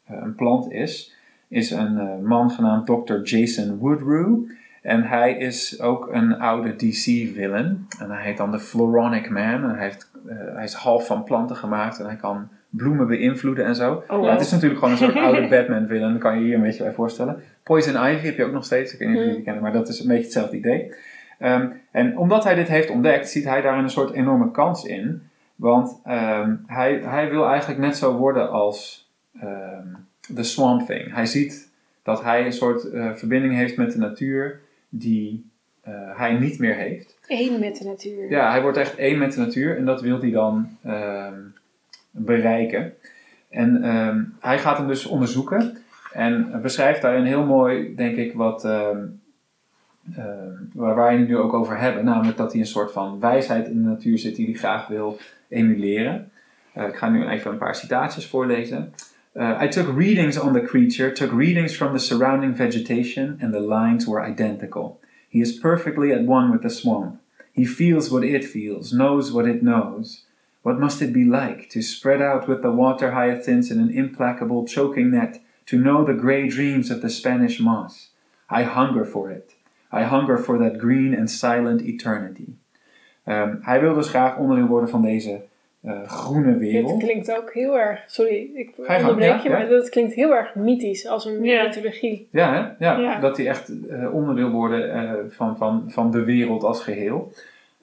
eh, een plant is, is een man genaamd Dr. Jason Woodrue. En hij is ook een oude DC-villain. En hij heet dan de Floronic Man. En hij, heeft, eh, hij is half van planten gemaakt en hij kan bloemen beïnvloeden en zo. Oh, het is natuurlijk gewoon een soort oude Batman-villain, dat kan je hier een beetje bij voorstellen. Poison Ivy heb je ook nog steeds, ik weet niet of jullie die kennen, maar dat is een beetje hetzelfde idee. Ehm, en omdat hij dit heeft ontdekt, ziet hij daar een soort enorme kans in. Want ehm, hij, hij wil eigenlijk net zo worden als ehm de Swamp Thing. Hij ziet dat hij een soort eh, verbinding heeft met de natuur die eh, hij niet meer heeft. Eén met de natuur. Ja, hij wordt echt één met de natuur en dat wil hij dan ehm, bereiken. En ehm, hij gaat hem dus onderzoeken en beschrijft daarin heel mooi, denk ik, wat, ehm, waar wij het nu ook over hebben. Namelijk dat hij een soort van wijsheid in de natuur zit die hij graag wil emuleren. Eh, ik ga nu even een paar citaatjes voorlezen. Uh, I took readings on the creature, took readings from the surrounding vegetation, and the lines were identical. He is perfectly at one with the swamp. He feels what it feels, knows what it knows. What must it be like to spread out with the water hyacinths in an implacable choking net, to know the grey dreams of the Spanish moss? I hunger for it. I hunger for that green and silent eternity. Um, hij wil dus graag onderdeel worden van deze uh, groene Dit wereld. klinkt ook heel erg. Sorry, ik je onderbreek ja, je, ja. maar dat klinkt heel erg mythisch als een Ja. mythologie. Ja, hè? Ja, Ja. dat hij echt eh, onderdeel worden eh, van, van, van de wereld als geheel.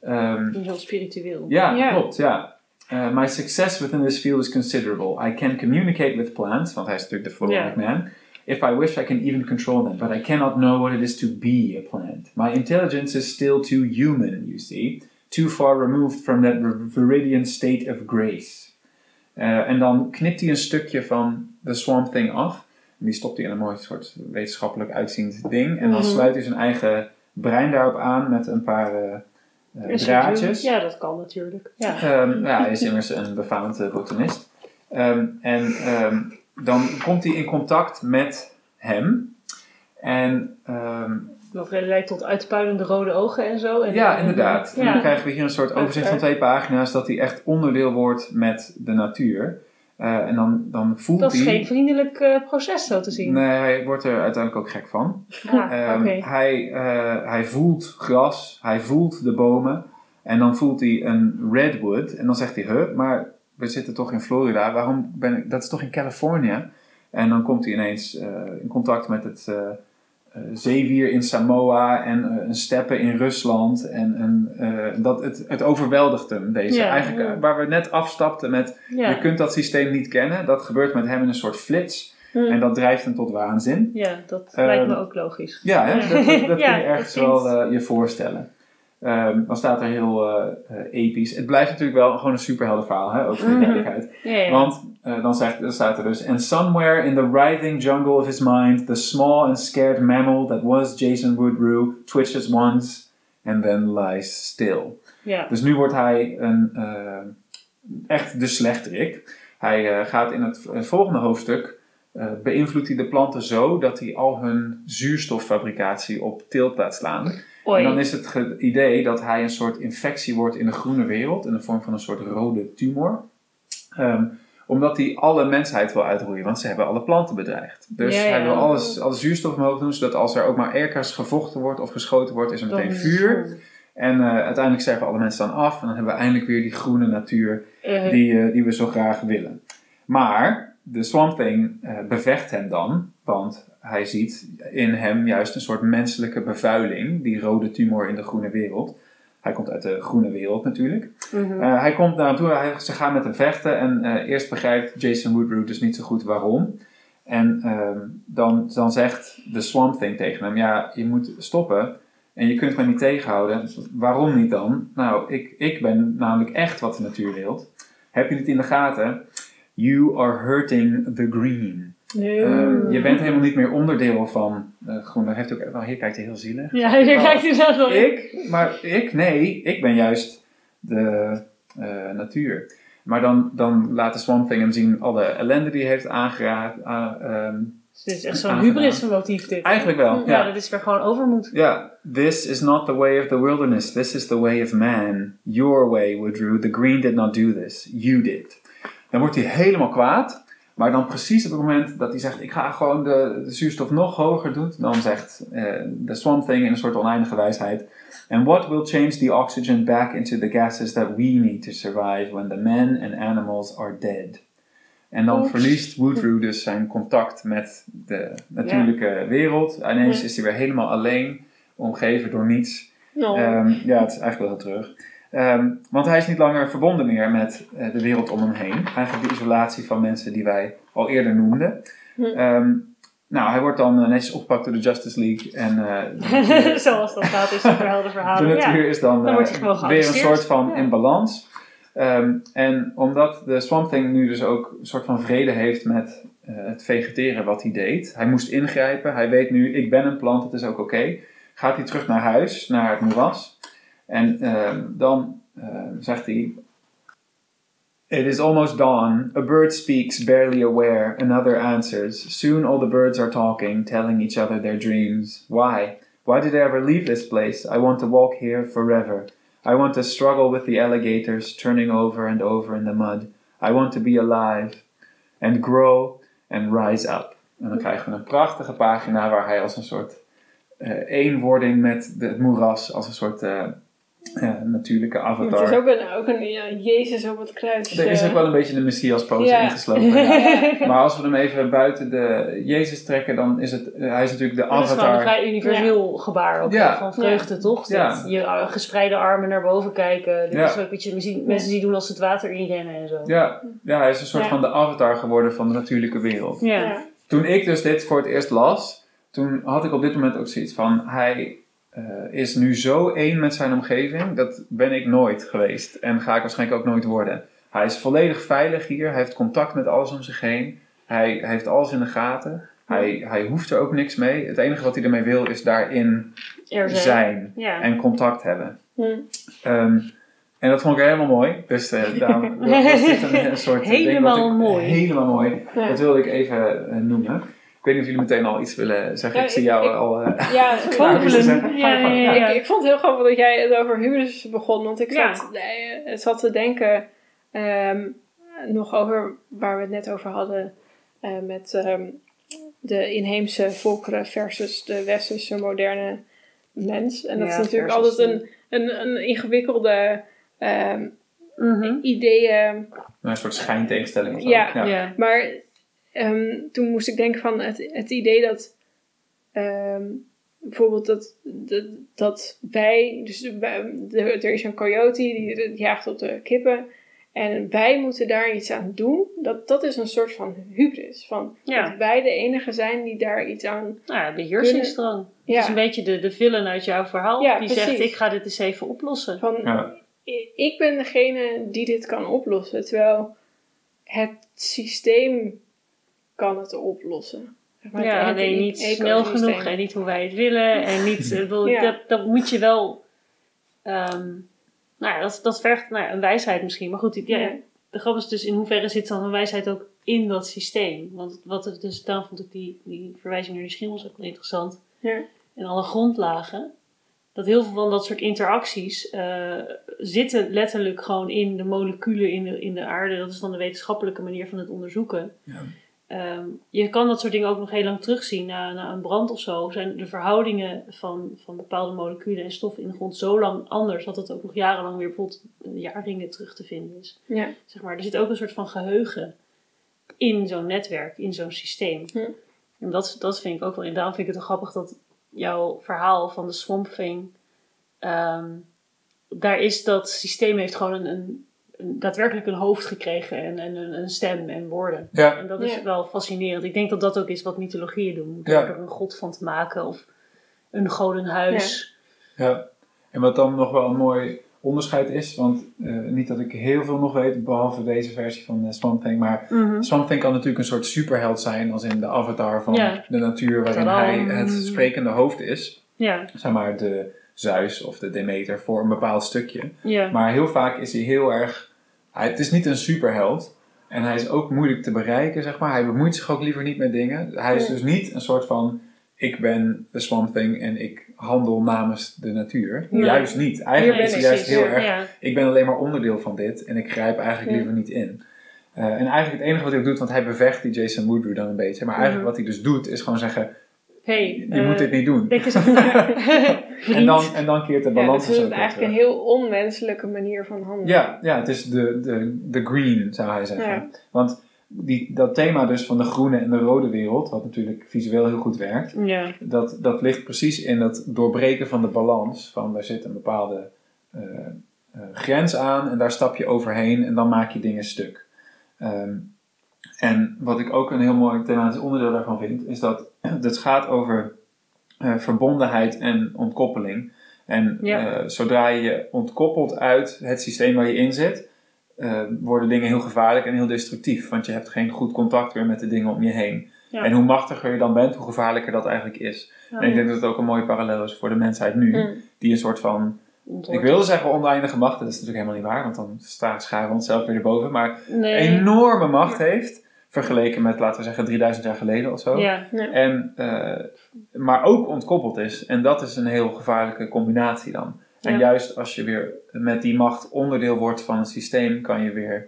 Ehm, Heel spiritueel. Ja, Ja. klopt. Ja. uh, my success within this field is considerable. I can communicate with plants, want hij is natuurlijk de floronic man. If I wish, I can even control them, but I cannot know what it is to be a plant. My intelligence is still too human, you see, too far removed from that viridian state of grace. Uh, en dan knipt hij een stukje van de Swamp Thing af. En die stopt hij in een mooi soort wetenschappelijk uitziend ding. En dan Mhm. sluit hij zijn eigen brein daarop aan met een paar eh, eh, draadjes. Ja, dat kan natuurlijk. Ja. Ehm, ja, hij is immers een befaamd eh, botanist. Ehm, en ehm, dan komt hij in contact met hem. En ehm, Dat leidt tot uitpuilende rode ogen en zo. En ja, inderdaad. En dan krijgen we hier een soort overzicht van twee pagina's dat hij echt onderdeel wordt met de natuur. Eh, en dan, dan voelt Dat is hij. geen vriendelijk eh, proces zo te zien. Nee, hij wordt er uiteindelijk ook gek van. Ah, Ehm, hij, eh, hij voelt gras, hij voelt de bomen. En dan voelt hij een redwood. En dan zegt hij, huh, maar we zitten toch in Florida. Waarom ben ik... Dat is toch in Californië? En dan komt hij ineens eh, in contact met het eh, eh, zeewier in Samoa en eh, een steppen in Rusland. En, eh, dat, het, het overweldigt hem, deze. Ja, Eigenlijk ja. eh, waar we net afstapten met... Ja. Je kunt dat systeem niet kennen. Dat gebeurt met hem in een soort flits. Hm. En dat drijft hem tot waanzin. ja, dat Ehm, lijkt me ook logisch. Ja, hè? dat, dat, dat kun je ergens wel eh, je voorstellen. Ehm, dan staat er heel eh, eh, episch. Het blijft natuurlijk wel gewoon een superheldenverhaal, hè? ook voor de Mhm. duidelijkheid. Ja. Want eh, dan, zegt, dan staat er dus... And somewhere in the writhing jungle of his mind... The small and scared mammal that was Jason Woodrue... twitches once and then lies still. Dus nu wordt hij een, echt de slechterik. Hij gaat in het volgende hoofdstuk... eh beïnvloedt hij de planten zo dat hij al hun zuurstoffabricatie op tilt laat slaan. Oei. En dan is het idee dat hij een soort infectie wordt in de groene wereld, in de vorm van een soort rode tumor. Ehm, omdat hij alle mensheid wil uitroeien, want ze hebben alle planten bedreigd. Dus Ja, hij wil alles, alle zuurstof omhoog doen, zodat als er ook maar ergens gevochten wordt of geschoten wordt, is er meteen vuur. En eh, uiteindelijk sterven alle mensen dan af en dan hebben we eindelijk weer die groene natuur Eh, die, eh, die we zo graag willen. Maar de Swamp Thing eh, bevecht hem dan, want hij ziet in hem juist een soort menselijke bevuiling, die rode tumor in de groene wereld. Hij komt uit de groene wereld natuurlijk. mhm. Eh, hij komt naar hem toe, hij, ze gaan met hem vechten en eh, eerst begrijpt Jason Woodrue dus niet zo goed waarom. En ehm, dan, dan zegt de Swamp Thing tegen hem, ja, je moet stoppen en je kunt me niet tegenhouden. Waarom niet dan? Nou, ik, ik ben namelijk echt wat de natuur wil. Heb je het in de gaten? You are hurting the green. Nee. Ehm, je bent helemaal niet meer onderdeel van uh, groen. Dan heeft ook, nou, hier kijkt hij heel zielig. Ja, je Oh. kijkt inderdaad wel. Ik? Maar ik? Nee, ik ben juist de eh, natuur. Maar dan, dan laat de Swamp Thing hem zien alle ellende die hij heeft aangeraakt. ehm, Dus dit is echt zo'n hubris-motief dit. eigenlijk wel, Ja, ja. dat is weer gewoon overmoed. Ja, this is not the way of the wilderness. This is the way of man. Your way, Woodrue. The green did not do this. You did. Dan wordt hij helemaal kwaad. Maar dan precies op het moment dat hij zegt... ik ga gewoon de, de zuurstof nog hoger doen... dan zegt eh, de Swamp Thing in een soort oneindige wijsheid... And what will change the oxygen back into the gases that we need to survive... when the men and animals are dead? En dan verliest Woodrue dus zijn contact met de natuurlijke wereld. Ineens is hij weer helemaal alleen, omgeven door niets. Nou, Ehm, ja, het is eigenlijk wel heel terug. Ehm, want hij is niet langer verbonden meer met eh, de wereld om hem heen. Eigenlijk de isolatie van mensen die wij al eerder noemden. Hm. Ehm, nou, hij wordt dan eh, netjes opgepakt door de Justice League. En eh, Zoals dat gaat is het verhaalde de verhalen. Ja. natuur is dan, weer een soort van Ja. in balans. Ehm, en omdat de Swamp Thing nu dus ook een soort van vrede heeft met het vegeteren wat hij deed. Hij moest ingrijpen. Hij weet nu, ik ben een plant, het is ook oké. Gaat hij terug naar huis, naar het moeras. En ehm, dan ehm, zegt hij... It is almost dawn. A bird speaks, barely aware. Another answers. Soon all the birds are talking, telling each other their dreams. Why? Why did I ever leave this place? I want to walk here forever. I want to struggle with the alligators, turning over and over in the mud. I want to be alive and grow and rise up. En dan krijgen we een prachtige pagina waar hij als een soort eh, eenwording met het moeras, als een soort eh, ja, natuurlijke Maar avatar. Het is ook een, ook een ja, Jezus op het kruis. Er is eh, ook wel een beetje een messias pose Ja. ingeslopen. ja. Maar als we hem even buiten de Jezus trekken, dan is het, hij is natuurlijk de Dat is gewoon een avatar. vrij universeel gebaar ook van vreugde, toch? Ja. Dat je uh, gespreide armen naar boven kijken. Dit Ja. is ook wat je mensen die doen als ze het water inrennen en zo. Ja, ja, hij is een soort Ja. van de avatar geworden van de natuurlijke wereld. Ja. ja. Toen ik dus dit voor het eerst las, toen had ik op dit moment ook zoiets van, hij eh, is nu zo één met zijn omgeving, dat ben ik nooit geweest en ga ik waarschijnlijk ook nooit worden. Hij is volledig veilig hier, hij heeft contact met alles om zich heen, hij, hij heeft alles in de gaten, hij, hij hoeft er ook niks mee. Het enige wat hij ermee wil is daarin zijn. zijn Ja. en contact hebben. Hm. Ehm, en dat vond ik helemaal mooi. Dus eh, daarom was dit een, een soort ding wat Helemaal ik- mooi. Helemaal mooi. Ja. Dat wilde ik even eh, noemen. Ik weet niet of jullie meteen al iets willen zeggen. Ja, ik zie jou ik- al eh, Ja, zeggen. Ik, ik vond het heel grappig dat jij het over huwelijks begon. Want ik Ja. zat, eh, zat te denken ehm, nog over waar we het net over hadden. eh, met ehm, de inheemse volkeren versus de westerse moderne mens. En dat Ja, is natuurlijk versus altijd een, een, een ingewikkelde ehm, Mhm. ideeën. een soort schijntegenstelling of zo. Ja. ja. Ja. Maar ehm, toen moest ik denken van het, het idee dat ehm, bijvoorbeeld dat, dat, dat wij, dus er is een coyote die, die jaagt op de kippen en wij moeten daar iets aan doen. Dat, dat is een soort van hubris. Van Ja. dat wij de enige zijn die daar iets aan. Nou ja, beheersingsdrang. Het is Ja, een beetje de, de villain uit jouw verhaal. Ja, die precies. zegt, ik ga dit eens even oplossen. van Ja. ik ben degene die dit kan oplossen, terwijl het systeem kan het oplossen. Maar, ja, het- nee, niet snel genoeg en niet hoe wij het willen. En niet, ik bedoel, Ja. dat, dat moet je wel... ehm, nou ja, dat, dat vergt nou ja, een wijsheid misschien. Maar goed, die- ja, Ja. de grap is dus in hoeverre zit dan een wijsheid ook in dat systeem. Want wat het dus, daarom vond ik die, die verwijzing naar die schimmels ook wel interessant. Ja. En alle grondlagen. Dat heel veel van dat soort interacties eh, zitten letterlijk gewoon in de moleculen in de, in de aarde. Dat is dan de wetenschappelijke manier van het onderzoeken. Ja. Ehm, je kan dat soort dingen ook nog heel lang terugzien na, na een brand of zo. Zijn de verhoudingen van, van bepaalde moleculen en stoffen in de grond zo lang anders dat het ook nog jarenlang weer bijvoorbeeld eh, jaarringen terug te vinden is. Ja. Zeg maar, er zit ook een soort van geheugen in zo'n netwerk, in zo'n systeem. En dat, dat vind ik ook wel. En daarom vind ik het wel grappig dat jouw verhaal van de Swamp Thing. ehm, daar is dat systeem heeft gewoon een, een- daadwerkelijk een hoofd gekregen en, en een, een stem en woorden. Ja. En dat is Ja. wel fascinerend. Ik denk dat dat ook is wat mythologieën doen. Door Ja. er een god van te maken of een godenhuis. Ja, en wat dan nog wel een mooi onderscheid is, want eh, niet dat ik heel veel nog weet, behalve deze versie van eh, Swamp Thing, maar Mhm. Swamp Thing kan natuurlijk een soort superheld zijn, als in de avatar van Ja. de natuur, waarin Tadam. hij het sprekende hoofd is. Ja, Zeg maar de Zeus of de Demeter voor een bepaald stukje. ja. Maar heel vaak is hij heel erg, hij, het is niet een superheld. En hij is ook moeilijk te bereiken, zeg maar. Hij bemoeit zich ook liever niet met dingen. Hij is dus niet een soort van, ik ben de Swamp Thing en ik handel namens de natuur. Juist niet. Eigenlijk is hij juist heel erg, ja. ik ben alleen maar onderdeel van dit en ik grijp eigenlijk liever niet in. Eh, en eigenlijk het enige wat hij ook doet, want hij bevecht die Jason Woodrue dan een beetje. Maar eigenlijk Mhm. wat hij dus doet, is gewoon zeggen, Hey, je eh, moet dit niet doen. En dan, en dan keert de Ja, balans dat is dus ook weer eigenlijk terug. een heel onmenselijke manier van handelen. Ja, ja, het is de, de, de green, zou hij zeggen. Ja. Want die, dat thema dus van de groene en de rode wereld, wat natuurlijk visueel heel goed werkt, Ja, dat, dat ligt precies in het doorbreken van de balans. Van er zit een bepaalde eh, eh, grens aan en daar stap je overheen en dan maak je dingen stuk. Ehm, en wat ik ook een heel mooi thematisch onderdeel daarvan vind, is dat het gaat over eh, verbondenheid en ontkoppeling. En Ja. eh, zodra je je ontkoppelt uit het systeem waar je in zit, eh, worden dingen heel gevaarlijk en heel destructief. Want je hebt geen goed contact meer met de dingen om je heen. Ja. En hoe machtiger je dan bent, hoe gevaarlijker dat eigenlijk is. Ja. En ik denk dat het ook een mooie parallel is voor de mensheid nu. Mm. Die een soort van, ik wilde zeggen oneindige macht, dat is natuurlijk helemaal niet waar, want dan staan scharen we onszelf weer erboven. Maar nee. enorme macht heeft, vergeleken met, laten we zeggen, 3000 jaar geleden of zo. Ja, En, eh, maar ook ontkoppeld is. En dat is een heel gevaarlijke combinatie dan. En Ja. juist als je weer met die macht onderdeel wordt van een systeem, kan je weer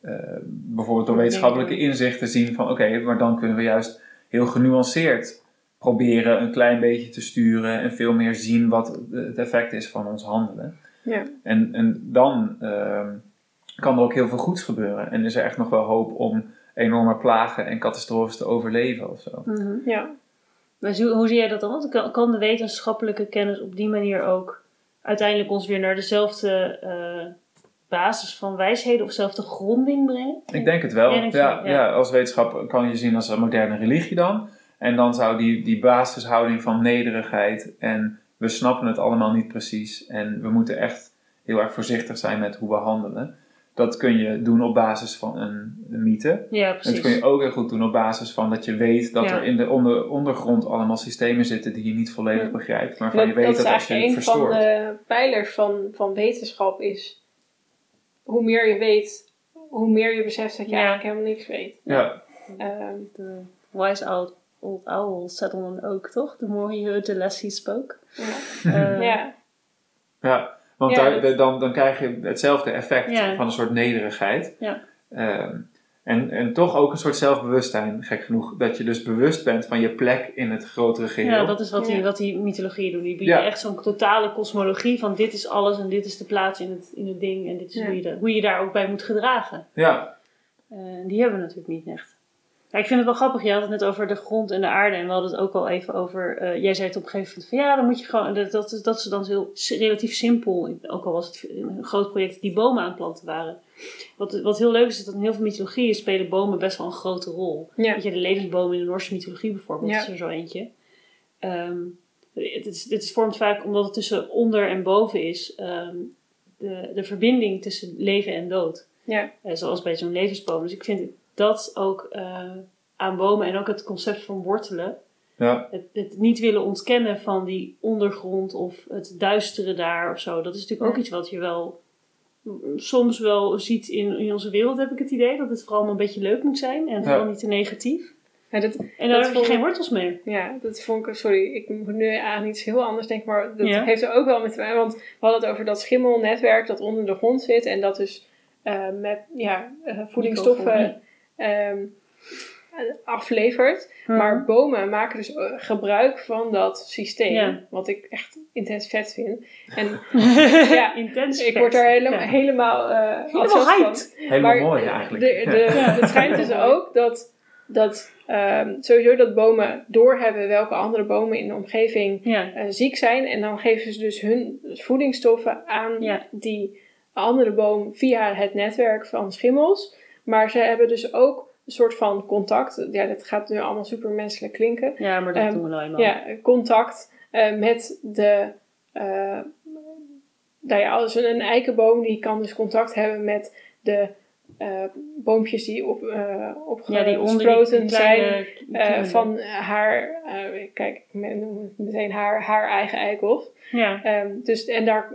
eh, bijvoorbeeld door wetenschappelijke inzichten zien van oké, maar dan kunnen we juist heel genuanceerd proberen een klein beetje te sturen en veel meer zien wat het effect is van ons handelen. Ja. En, en dan ehm, kan er ook heel veel goeds gebeuren. En is er echt nog wel hoop om enorme plagen en catastrofes te overleven of zo. Mhm. Ja. Maar zo- hoe zie jij dat dan? Want kan- kan de wetenschappelijke kennis op die manier ook uiteindelijk ons weer naar dezelfde eh, basis van wijsheden of dezelfde gronding brengen? Ik denk het. Ja, wel, ja. ja. als wetenschap kan je zien als een moderne religie dan. En dan zou die, die basishouding van nederigheid en we snappen het allemaal niet precies en we moeten echt heel erg voorzichtig zijn met hoe we handelen. Dat kun je doen op basis van een, een mythe. Ja, En dat precies. kun je ook heel goed doen op basis van dat je weet dat Ja. er in de onder, ondergrond allemaal systemen zitten die je niet volledig Ja. begrijpt. Maar van je weet dat dat, als je het een van verstoort. de pijlers van, van wetenschap is hoe meer je weet, hoe meer je beseft dat je Ja. eigenlijk helemaal niks weet. Ja, Ehm, De wise old, old owl sat on an oak, toch? The more he heard, the less he spoke. ja. Eh, ja. ja, want Ja, daar, dat- dan, dan krijg je hetzelfde effect Ja. van een soort nederigheid. Ja. Ehm, en, en toch ook een soort zelfbewustzijn, gek genoeg. Dat je dus bewust bent van je plek in het grotere geheel. Ja, dat is wat die, wat die mythologieën doen. Die bieden Ja. echt zo'n totale kosmologie van dit is alles en dit is de plaats in het, in het ding en dit is Ja. hoe, je hoe je daar ook bij moet gedragen. Ja, Eh, die hebben we natuurlijk niet echt. Ja, ik vind het wel grappig, je had het net over de grond en de aarde en we hadden het ook al even over, eh, jij zei het op een gegeven moment van ja, dan moet je gewoon, dat, dat, is dan heel relatief simpel, ook al was het een groot project, die bomen aan het planten waren. Wat, wat heel leuk is, is dat in heel veel mythologieën spelen bomen best wel een grote rol. Ja. Weet je, de levensboom in de Noorse mythologie bijvoorbeeld Ja. is er zo eentje. Ehm, het, is, het is vormt vaak, omdat het tussen onder en boven is, ehm, de, de verbinding tussen leven en dood. Ja. Eh, zoals bij zo'n levensboom. Dus ik vind dat ook eh, aan bomen en ook het concept van wortelen. ja, Het, het niet willen ontkennen van die ondergrond of het duistere daar of zo. Dat is natuurlijk ook iets wat je wel soms wel ziet in, in onze wereld, heb ik het idee. Dat het vooral maar een beetje leuk moet zijn en vooral niet te negatief. Ja, dat, En daar heb je geen wortels meer. Ja, dat vond ik, sorry, ik moet nu aan iets heel anders denken, maar dat Ja. heeft er ook wel met te maken, want we hadden het over dat schimmelnetwerk dat onder de grond zit en dat dus eh, met ja, voedingsstoffen ehm, aflevert. Mhm. Maar bomen maken dus eh, gebruik van dat systeem, Ja. wat ik echt intens vet vind. En ja, intens. ik vet. word daar helemaal, Ja. helemaal, eh, Helemaal enthousiast van. hyped. helemaal Maar mooi eigenlijk. De, de, Het schijnt dus ook dat, dat ehm, sowieso dat bomen doorhebben welke andere bomen in de omgeving Ja. eh, ziek zijn. En dan geven ze dus hun voedingsstoffen aan Ja. die andere boom via het netwerk van schimmels. Maar ze hebben dus ook een soort van contact. Ja, dat gaat nu allemaal super menselijk klinken. ja, maar dat Ehm, doen we nou eenmaal. Ja, contact eh, met de. eh nou ja, als een eikenboom die kan dus contact hebben met de eh, boompjes die op, Ja, die opgesproten zijn eh, kiemen. van haar. kijk, meteen haar, haar eigen eikels. Ja. Ehm, dus, en daar,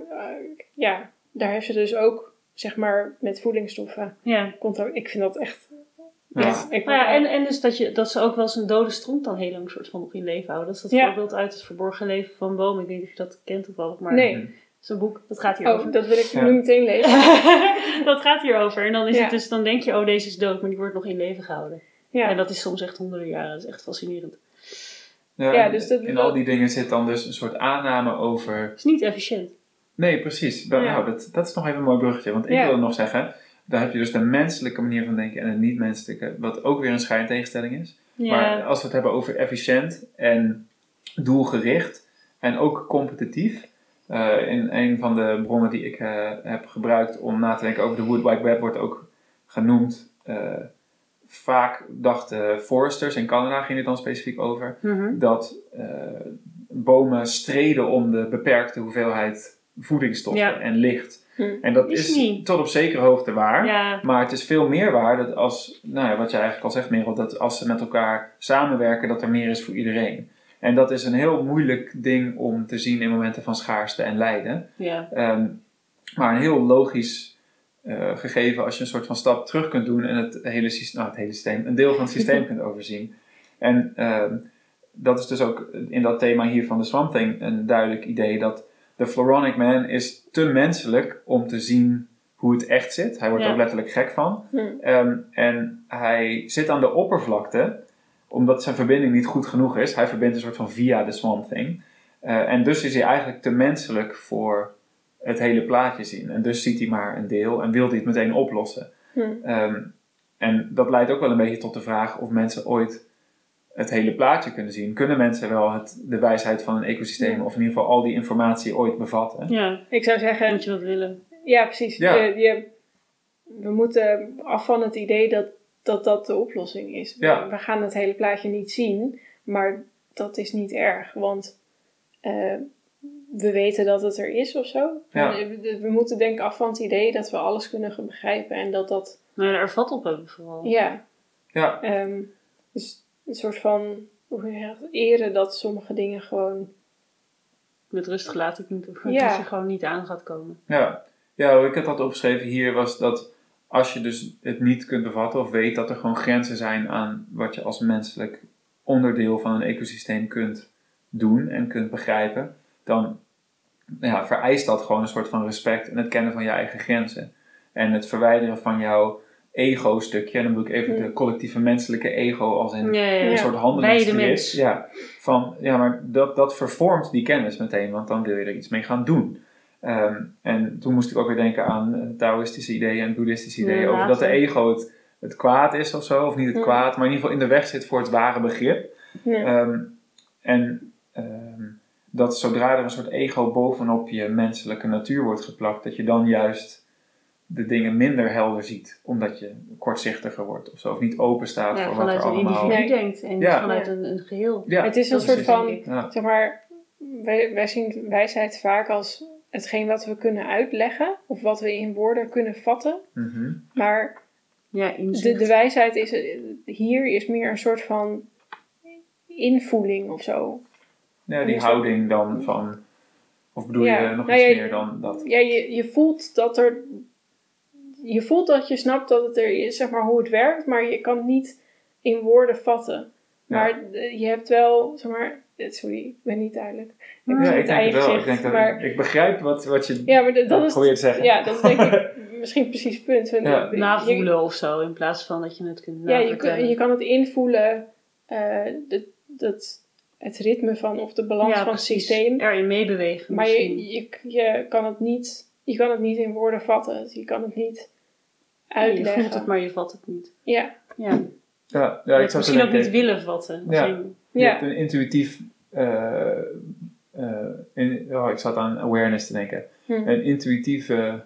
ja, daar heeft ze dus ook, zeg maar, met voedingsstoffen ja. Ik vind dat echt. Ja. ik Nou ja, en, en dus dat, je, dat ze ook wel eens een dode stront dan heel lang soort van nog in leven houden. Dat is dat Ja. voorbeeld uit het verborgen leven van bomen. Ik weet niet of je dat kent toevallig, maar nee, is een boek. Dat gaat hierover. oh, dat wil ik Ja. nu meteen lezen. dat gaat hierover. En dan, is Ja. het dus, dan denk je, oh deze is dood, maar die wordt nog in leven gehouden. Ja. En dat is soms echt honderden jaren. Dat is echt fascinerend. Ja, Ja, en dus dat- in al die dingen zit dan dus een soort aanname over Het is niet efficiënt. Nee, precies. Dat, Ja. nou, dat, dat is nog even een mooi bruggetje. Want ik wilde nog zeggen, daar heb je dus de menselijke manier van denken en de niet-menselijke, wat ook weer een schijntegenstelling is. Maar als we het hebben over efficiënt en doelgericht en ook competitief. eh, in een van de bronnen die ik eh, heb gebruikt om na te denken over de Wood Wide Web wordt ook genoemd. eh, vaak dachten foresters, in Canada ging het dan specifiek over, Mhm. dat bomen streden om de beperkte hoeveelheid voedingsstoffen Ja. en licht. Hm. En dat Is tot op zekere hoogte waar. ja. Maar het is veel meer waar dat als, nou ja, wat jij eigenlijk al zegt Merel, dat als ze met elkaar samenwerken, dat er meer is voor iedereen. En dat is een heel moeilijk ding om te zien in momenten van schaarste en lijden. ja. Ehm, maar een heel logisch eh, gegeven als je een soort van stap terug kunt doen en het hele, systeem, nou, het hele systeem, een deel van het systeem kunt overzien. En ehm, dat is dus ook in dat thema hier van de Swamp Thing een duidelijk idee dat de Floronic Man is te menselijk om te zien hoe het echt zit. Hij wordt er ook letterlijk gek van. Hm. Ehm, en hij zit aan de oppervlakte, omdat zijn verbinding niet goed genoeg is. Hij verbindt een soort van via de Swamp Thing. Eh, en dus is hij eigenlijk te menselijk voor het hele plaatje zien. En dus ziet hij maar een deel en wil hij het meteen oplossen. Hm. Ehm, en dat leidt ook wel een beetje tot de vraag of mensen ooit het hele plaatje kunnen zien. Kunnen mensen wel het, de wijsheid van een ecosysteem, of in ieder geval al die informatie ooit bevatten? Ja, Ik zou zeggen, moet je dat willen. ja precies. Ja. Je, je- we moeten af van het idee dat dat, dat de oplossing is. Ja. We gaan het hele plaatje niet zien, maar dat is niet erg, want eh, we weten dat het er is of zo. Ja. We, we moeten denk ik af van het idee dat we alles kunnen begrijpen en dat dat, Nou, er vat op hebben vooral. ja, Ja, ehm, dus een soort van, hoe je dat, eren dat sommige dingen gewoon, Met rust gelaten kunt. Of Ja. dat je gewoon niet aan gaat komen. ja. ja, hoe ik het had opgeschreven hier was dat als je dus het niet kunt bevatten of weet dat er gewoon grenzen zijn aan wat je als menselijk onderdeel van een ecosysteem kunt doen en kunt begrijpen, dan ja, vereist dat gewoon een soort van respect en het kennen van je eigen grenzen. En het verwijderen van jouw ego-stukje, en dan bedoel ik even de collectieve menselijke ego als in Ja, ja, ja. een Ja. soort Bij de handelingsdrift. mens. Ja, van, ja, maar dat, dat vervormt die kennis meteen, want dan wil je er iets mee gaan doen. Ehm, en toen moest ik ook weer denken aan Taoïstische ideeën en Boeddhistische ideeën over dat de ego het, het kwaad is of zo, of niet het kwaad, maar in ieder geval in de weg zit voor het ware begrip. Ehm, en ehm, dat zodra er een soort ego bovenop je menselijke natuur wordt geplakt, dat je dan juist de dingen minder helder ziet, omdat je kortzichtiger wordt of zo, of niet open staat Ja, voor wat er vanuit een allemaal... individu Nee. denkt en Ja. vanuit een, een geheel. Ja, het is een soort van, zeg maar, wij, wij zien wijsheid vaak als hetgeen wat we kunnen uitleggen, of wat we in woorden kunnen vatten. Mhm. Maar Ja, de, inzicht. de wijsheid is, hier is meer een soort van invoeling of zo. Ja, die houding dan van. Of bedoel Ja, je nog nou iets ja, meer dan dat? Ja, je, je voelt dat er. Je voelt dat je snapt dat het er is, zeg maar, hoe het werkt, maar je kan het niet in woorden vatten. Maar eh, je hebt wel, zeg maar, eh, sorry, ik ben niet duidelijk. Ik Ja, ik het denk het wel. Ik, gezicht, denk dat maar, ik, begrijp wat, wat je ja, maar dat, is, probeert te zeggen. ja, dat is denk ik misschien precies het punt. Ja. Navoelen of zo, in plaats van dat je het kunt Ja, je, kun- je kan het invoelen, eh, dat, dat, het ritme van of de balans ja, van het precies. systeem. Erin meebewegen Maar misschien. je, je, je, kan het niet, je kan het niet in woorden vatten. Je kan het niet Ja, je uitleggen. voelt het, maar je vat het niet. Ja, Ja. Ja, ja, Je ik zou misschien ook niet willen vatten. Ja. Misschien- Je ja. hebt een intuïtief. eh, eh, in, oh, ik zat aan awareness te denken. Hm. Een intuïtieve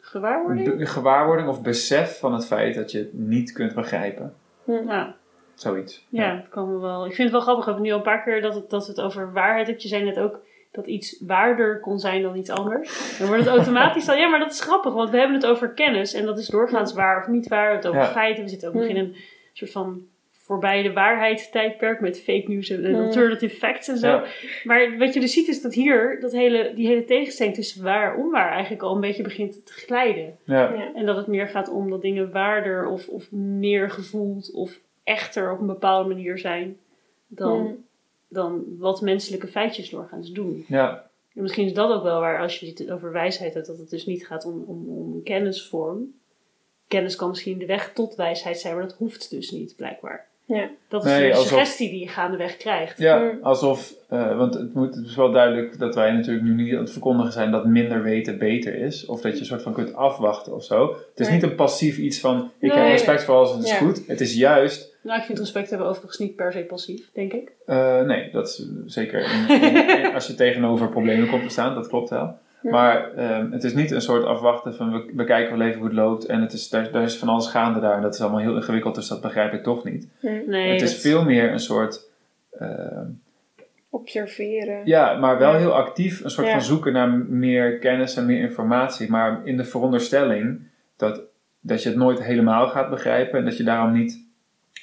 Gewaarwording? be- gewaarwording of besef van het feit dat je het niet kunt begrijpen. Ja. Zoiets. Ja, dat kan wel. Ik vind het wel grappig. We hebben nu al een paar keer dat het, dat het over waarheid hebt. Je zei net ook dat iets waarder kon zijn dan iets anders. Dan wordt het automatisch dan... Ja, maar dat is grappig, want we hebben het over kennis. En dat is doorgaans waar of niet waar. We hebben het over Ja. feiten. We zitten ook nog Hmm. in een soort van voorbij de waarheid tijdperk met fake news en en Hmm. alternative facts en zo. Ja. Maar wat je dus ziet is dat hier dat hele, die hele tegenstelling tussen waar en onwaar eigenlijk al een beetje begint te glijden. Ja. Ja. En dat het meer gaat om dat dingen waarder of, of meer gevoeld of echter op een bepaalde manier zijn dan, Hm. Dan wat menselijke feitjes doorgaans doen. Ja. En misschien is dat ook wel waar, als je het over wijsheid hebt, dat het dus niet gaat om, om, om kennisvorm. Kennis kan misschien de weg tot wijsheid zijn, maar dat hoeft dus niet, blijkbaar. Ja. Dat is Nee, de alsof- suggestie die je gaandeweg krijgt. Ja, Mm. alsof, eh, want het, moet, het is wel duidelijk dat wij natuurlijk nu niet aan het verkondigen zijn dat minder weten beter is. Of dat je een soort van kunt afwachten of zo. Het is Nee. niet een passief iets van, ik Nee. heb respect voor alles en het is goed. Het is juist, Nou, ik vind respect hebben overigens niet per se passief, denk ik. eh, nee, dat is zeker in- in- in- als je tegenover problemen komt te staan, dat klopt wel. Ja. Maar ehm, het is niet een soort afwachten van we, we kijken wel even hoe het loopt en het is, daar, daar is van alles gaande daar en dat is allemaal heel ingewikkeld, dus dat begrijp ik toch niet. Nee, het is veel meer een soort, ehm, Observeren. Ja, maar wel Ja. heel actief een soort Ja. van zoeken naar meer kennis en meer informatie. Maar in de veronderstelling dat, dat je het nooit helemaal gaat begrijpen en dat je daarom niet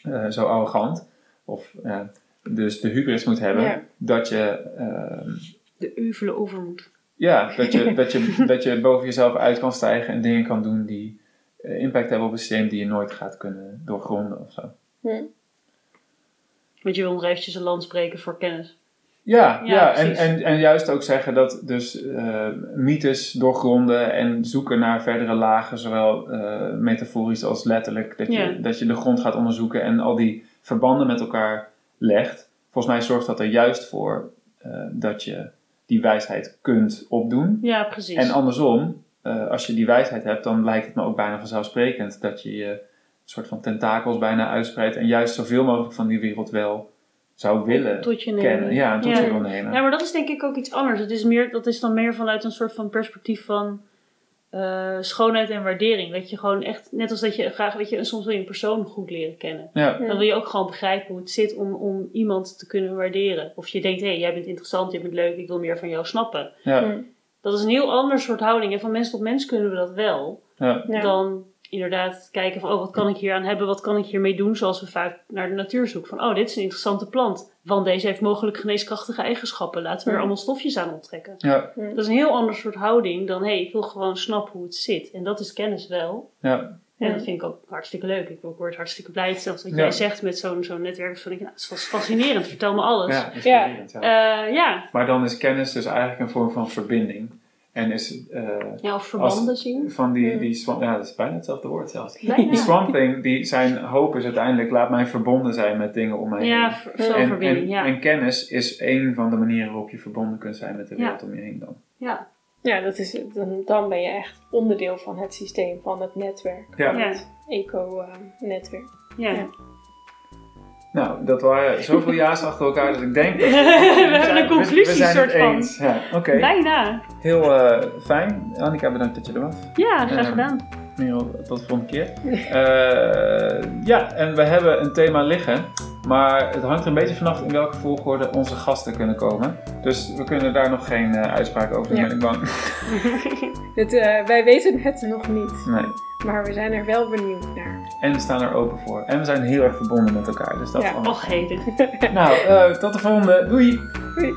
eh, zo arrogant of eh, dus de hubris moet hebben. Ja. Dat je, ehm, de uvele overmoed. Ja, dat, je, dat, je, dat je boven jezelf uit kan stijgen en dingen kan doen die eh, impact hebben op een systeem die je nooit gaat kunnen doorgronden of zo. Hm. Want je wil nog eventjes een land spreken voor kennis. Ja, Ja, ja, en, en, en juist ook zeggen dat dus eh, mythes doorgronden en zoeken naar verdere lagen, zowel eh, metaforisch als letterlijk, dat je, dat je de grond gaat onderzoeken en al die verbanden met elkaar legt. Volgens mij zorgt dat er juist voor eh, dat je die wijsheid kunt opdoen. Ja, precies. En andersom, eh, als je die wijsheid hebt, dan lijkt het me ook bijna vanzelfsprekend dat je je een soort van tentakels bijna uitspreidt en juist zoveel mogelijk van die wereld wel zou willen tot je nemen. kennen. Ja, en tot Ja. je wil nemen. Ja, maar dat is denk ik ook iets anders. Het is meer, dat is dan meer vanuit een soort van perspectief van eh, schoonheid en waardering. Dat je gewoon echt, net als dat je graag, weet je, soms wil je een persoon goed leren kennen. Ja, Dan wil je ook gewoon begrijpen hoe het zit om, om iemand te kunnen waarderen. Of je denkt, hé, hey, jij bent interessant, jij bent leuk, ik wil meer van jou snappen. ja, Mm. Dat is een heel ander soort houding. En van mens tot mens kunnen we dat wel. Ja. Dan inderdaad kijken van, oh, wat kan ik hier aan hebben? Wat kan ik hiermee doen? Zoals we vaak naar de natuur zoeken. Van, oh, dit is een interessante plant. Want deze heeft mogelijk geneeskrachtige eigenschappen. Laten we er allemaal stofjes aan onttrekken. ja, Dat is een heel ander soort houding dan, hé, hey, ik wil gewoon snappen hoe het zit. En dat is kennis wel. ja. En dat vind ik ook hartstikke leuk. Ik word hartstikke blij. Zelfs wat Ja. jij zegt met zo'n zo'n netwerk. Van, ik, nou, het is fascinerend. Vertel me alles. ja, ja. Eh, ja. Maar dan is kennis dus eigenlijk een vorm van verbinding. En is eh, ja, of verbanden zien. van die, Ja. die swamp, ja, dat is bijna hetzelfde woord zelfs. Die swamp thing, die zijn hoop is uiteindelijk, laat mij verbonden zijn met dingen om mij Ja, heen. ver- En- veel En, verbinding. en, ja. en kennis is één van de manieren waarop je verbonden kunt zijn met de Ja. wereld om je heen dan. ja. Ja, dat is, dan, dan ben je echt onderdeel van het systeem, van het netwerk. Ja. Van het eco-netwerk. Ja. Nou, dat waren zoveel ja's achter elkaar dat ik denk... Dat We hebben een conclusie we zijn soort het van. Ja. Bijna. Heel eh, fijn. Annika, bedankt dat je er was. Ja, graag Ehm, gedaan. Merel, tot de volgende keer. Eh, ja, en we hebben een thema liggen. Maar het hangt er een beetje vanaf in welke volgorde onze gasten kunnen komen. Dus we kunnen daar nog geen eh, uitspraak over doen, Ja. ben ik bang. Het, eh, wij weten het nog niet, Nee. maar we zijn er wel benieuwd naar. En we staan er open voor. En we zijn heel erg verbonden met elkaar. Dus dat Ja. is allemaal Och. Nou, eh, tot de volgende. Doei! Doei.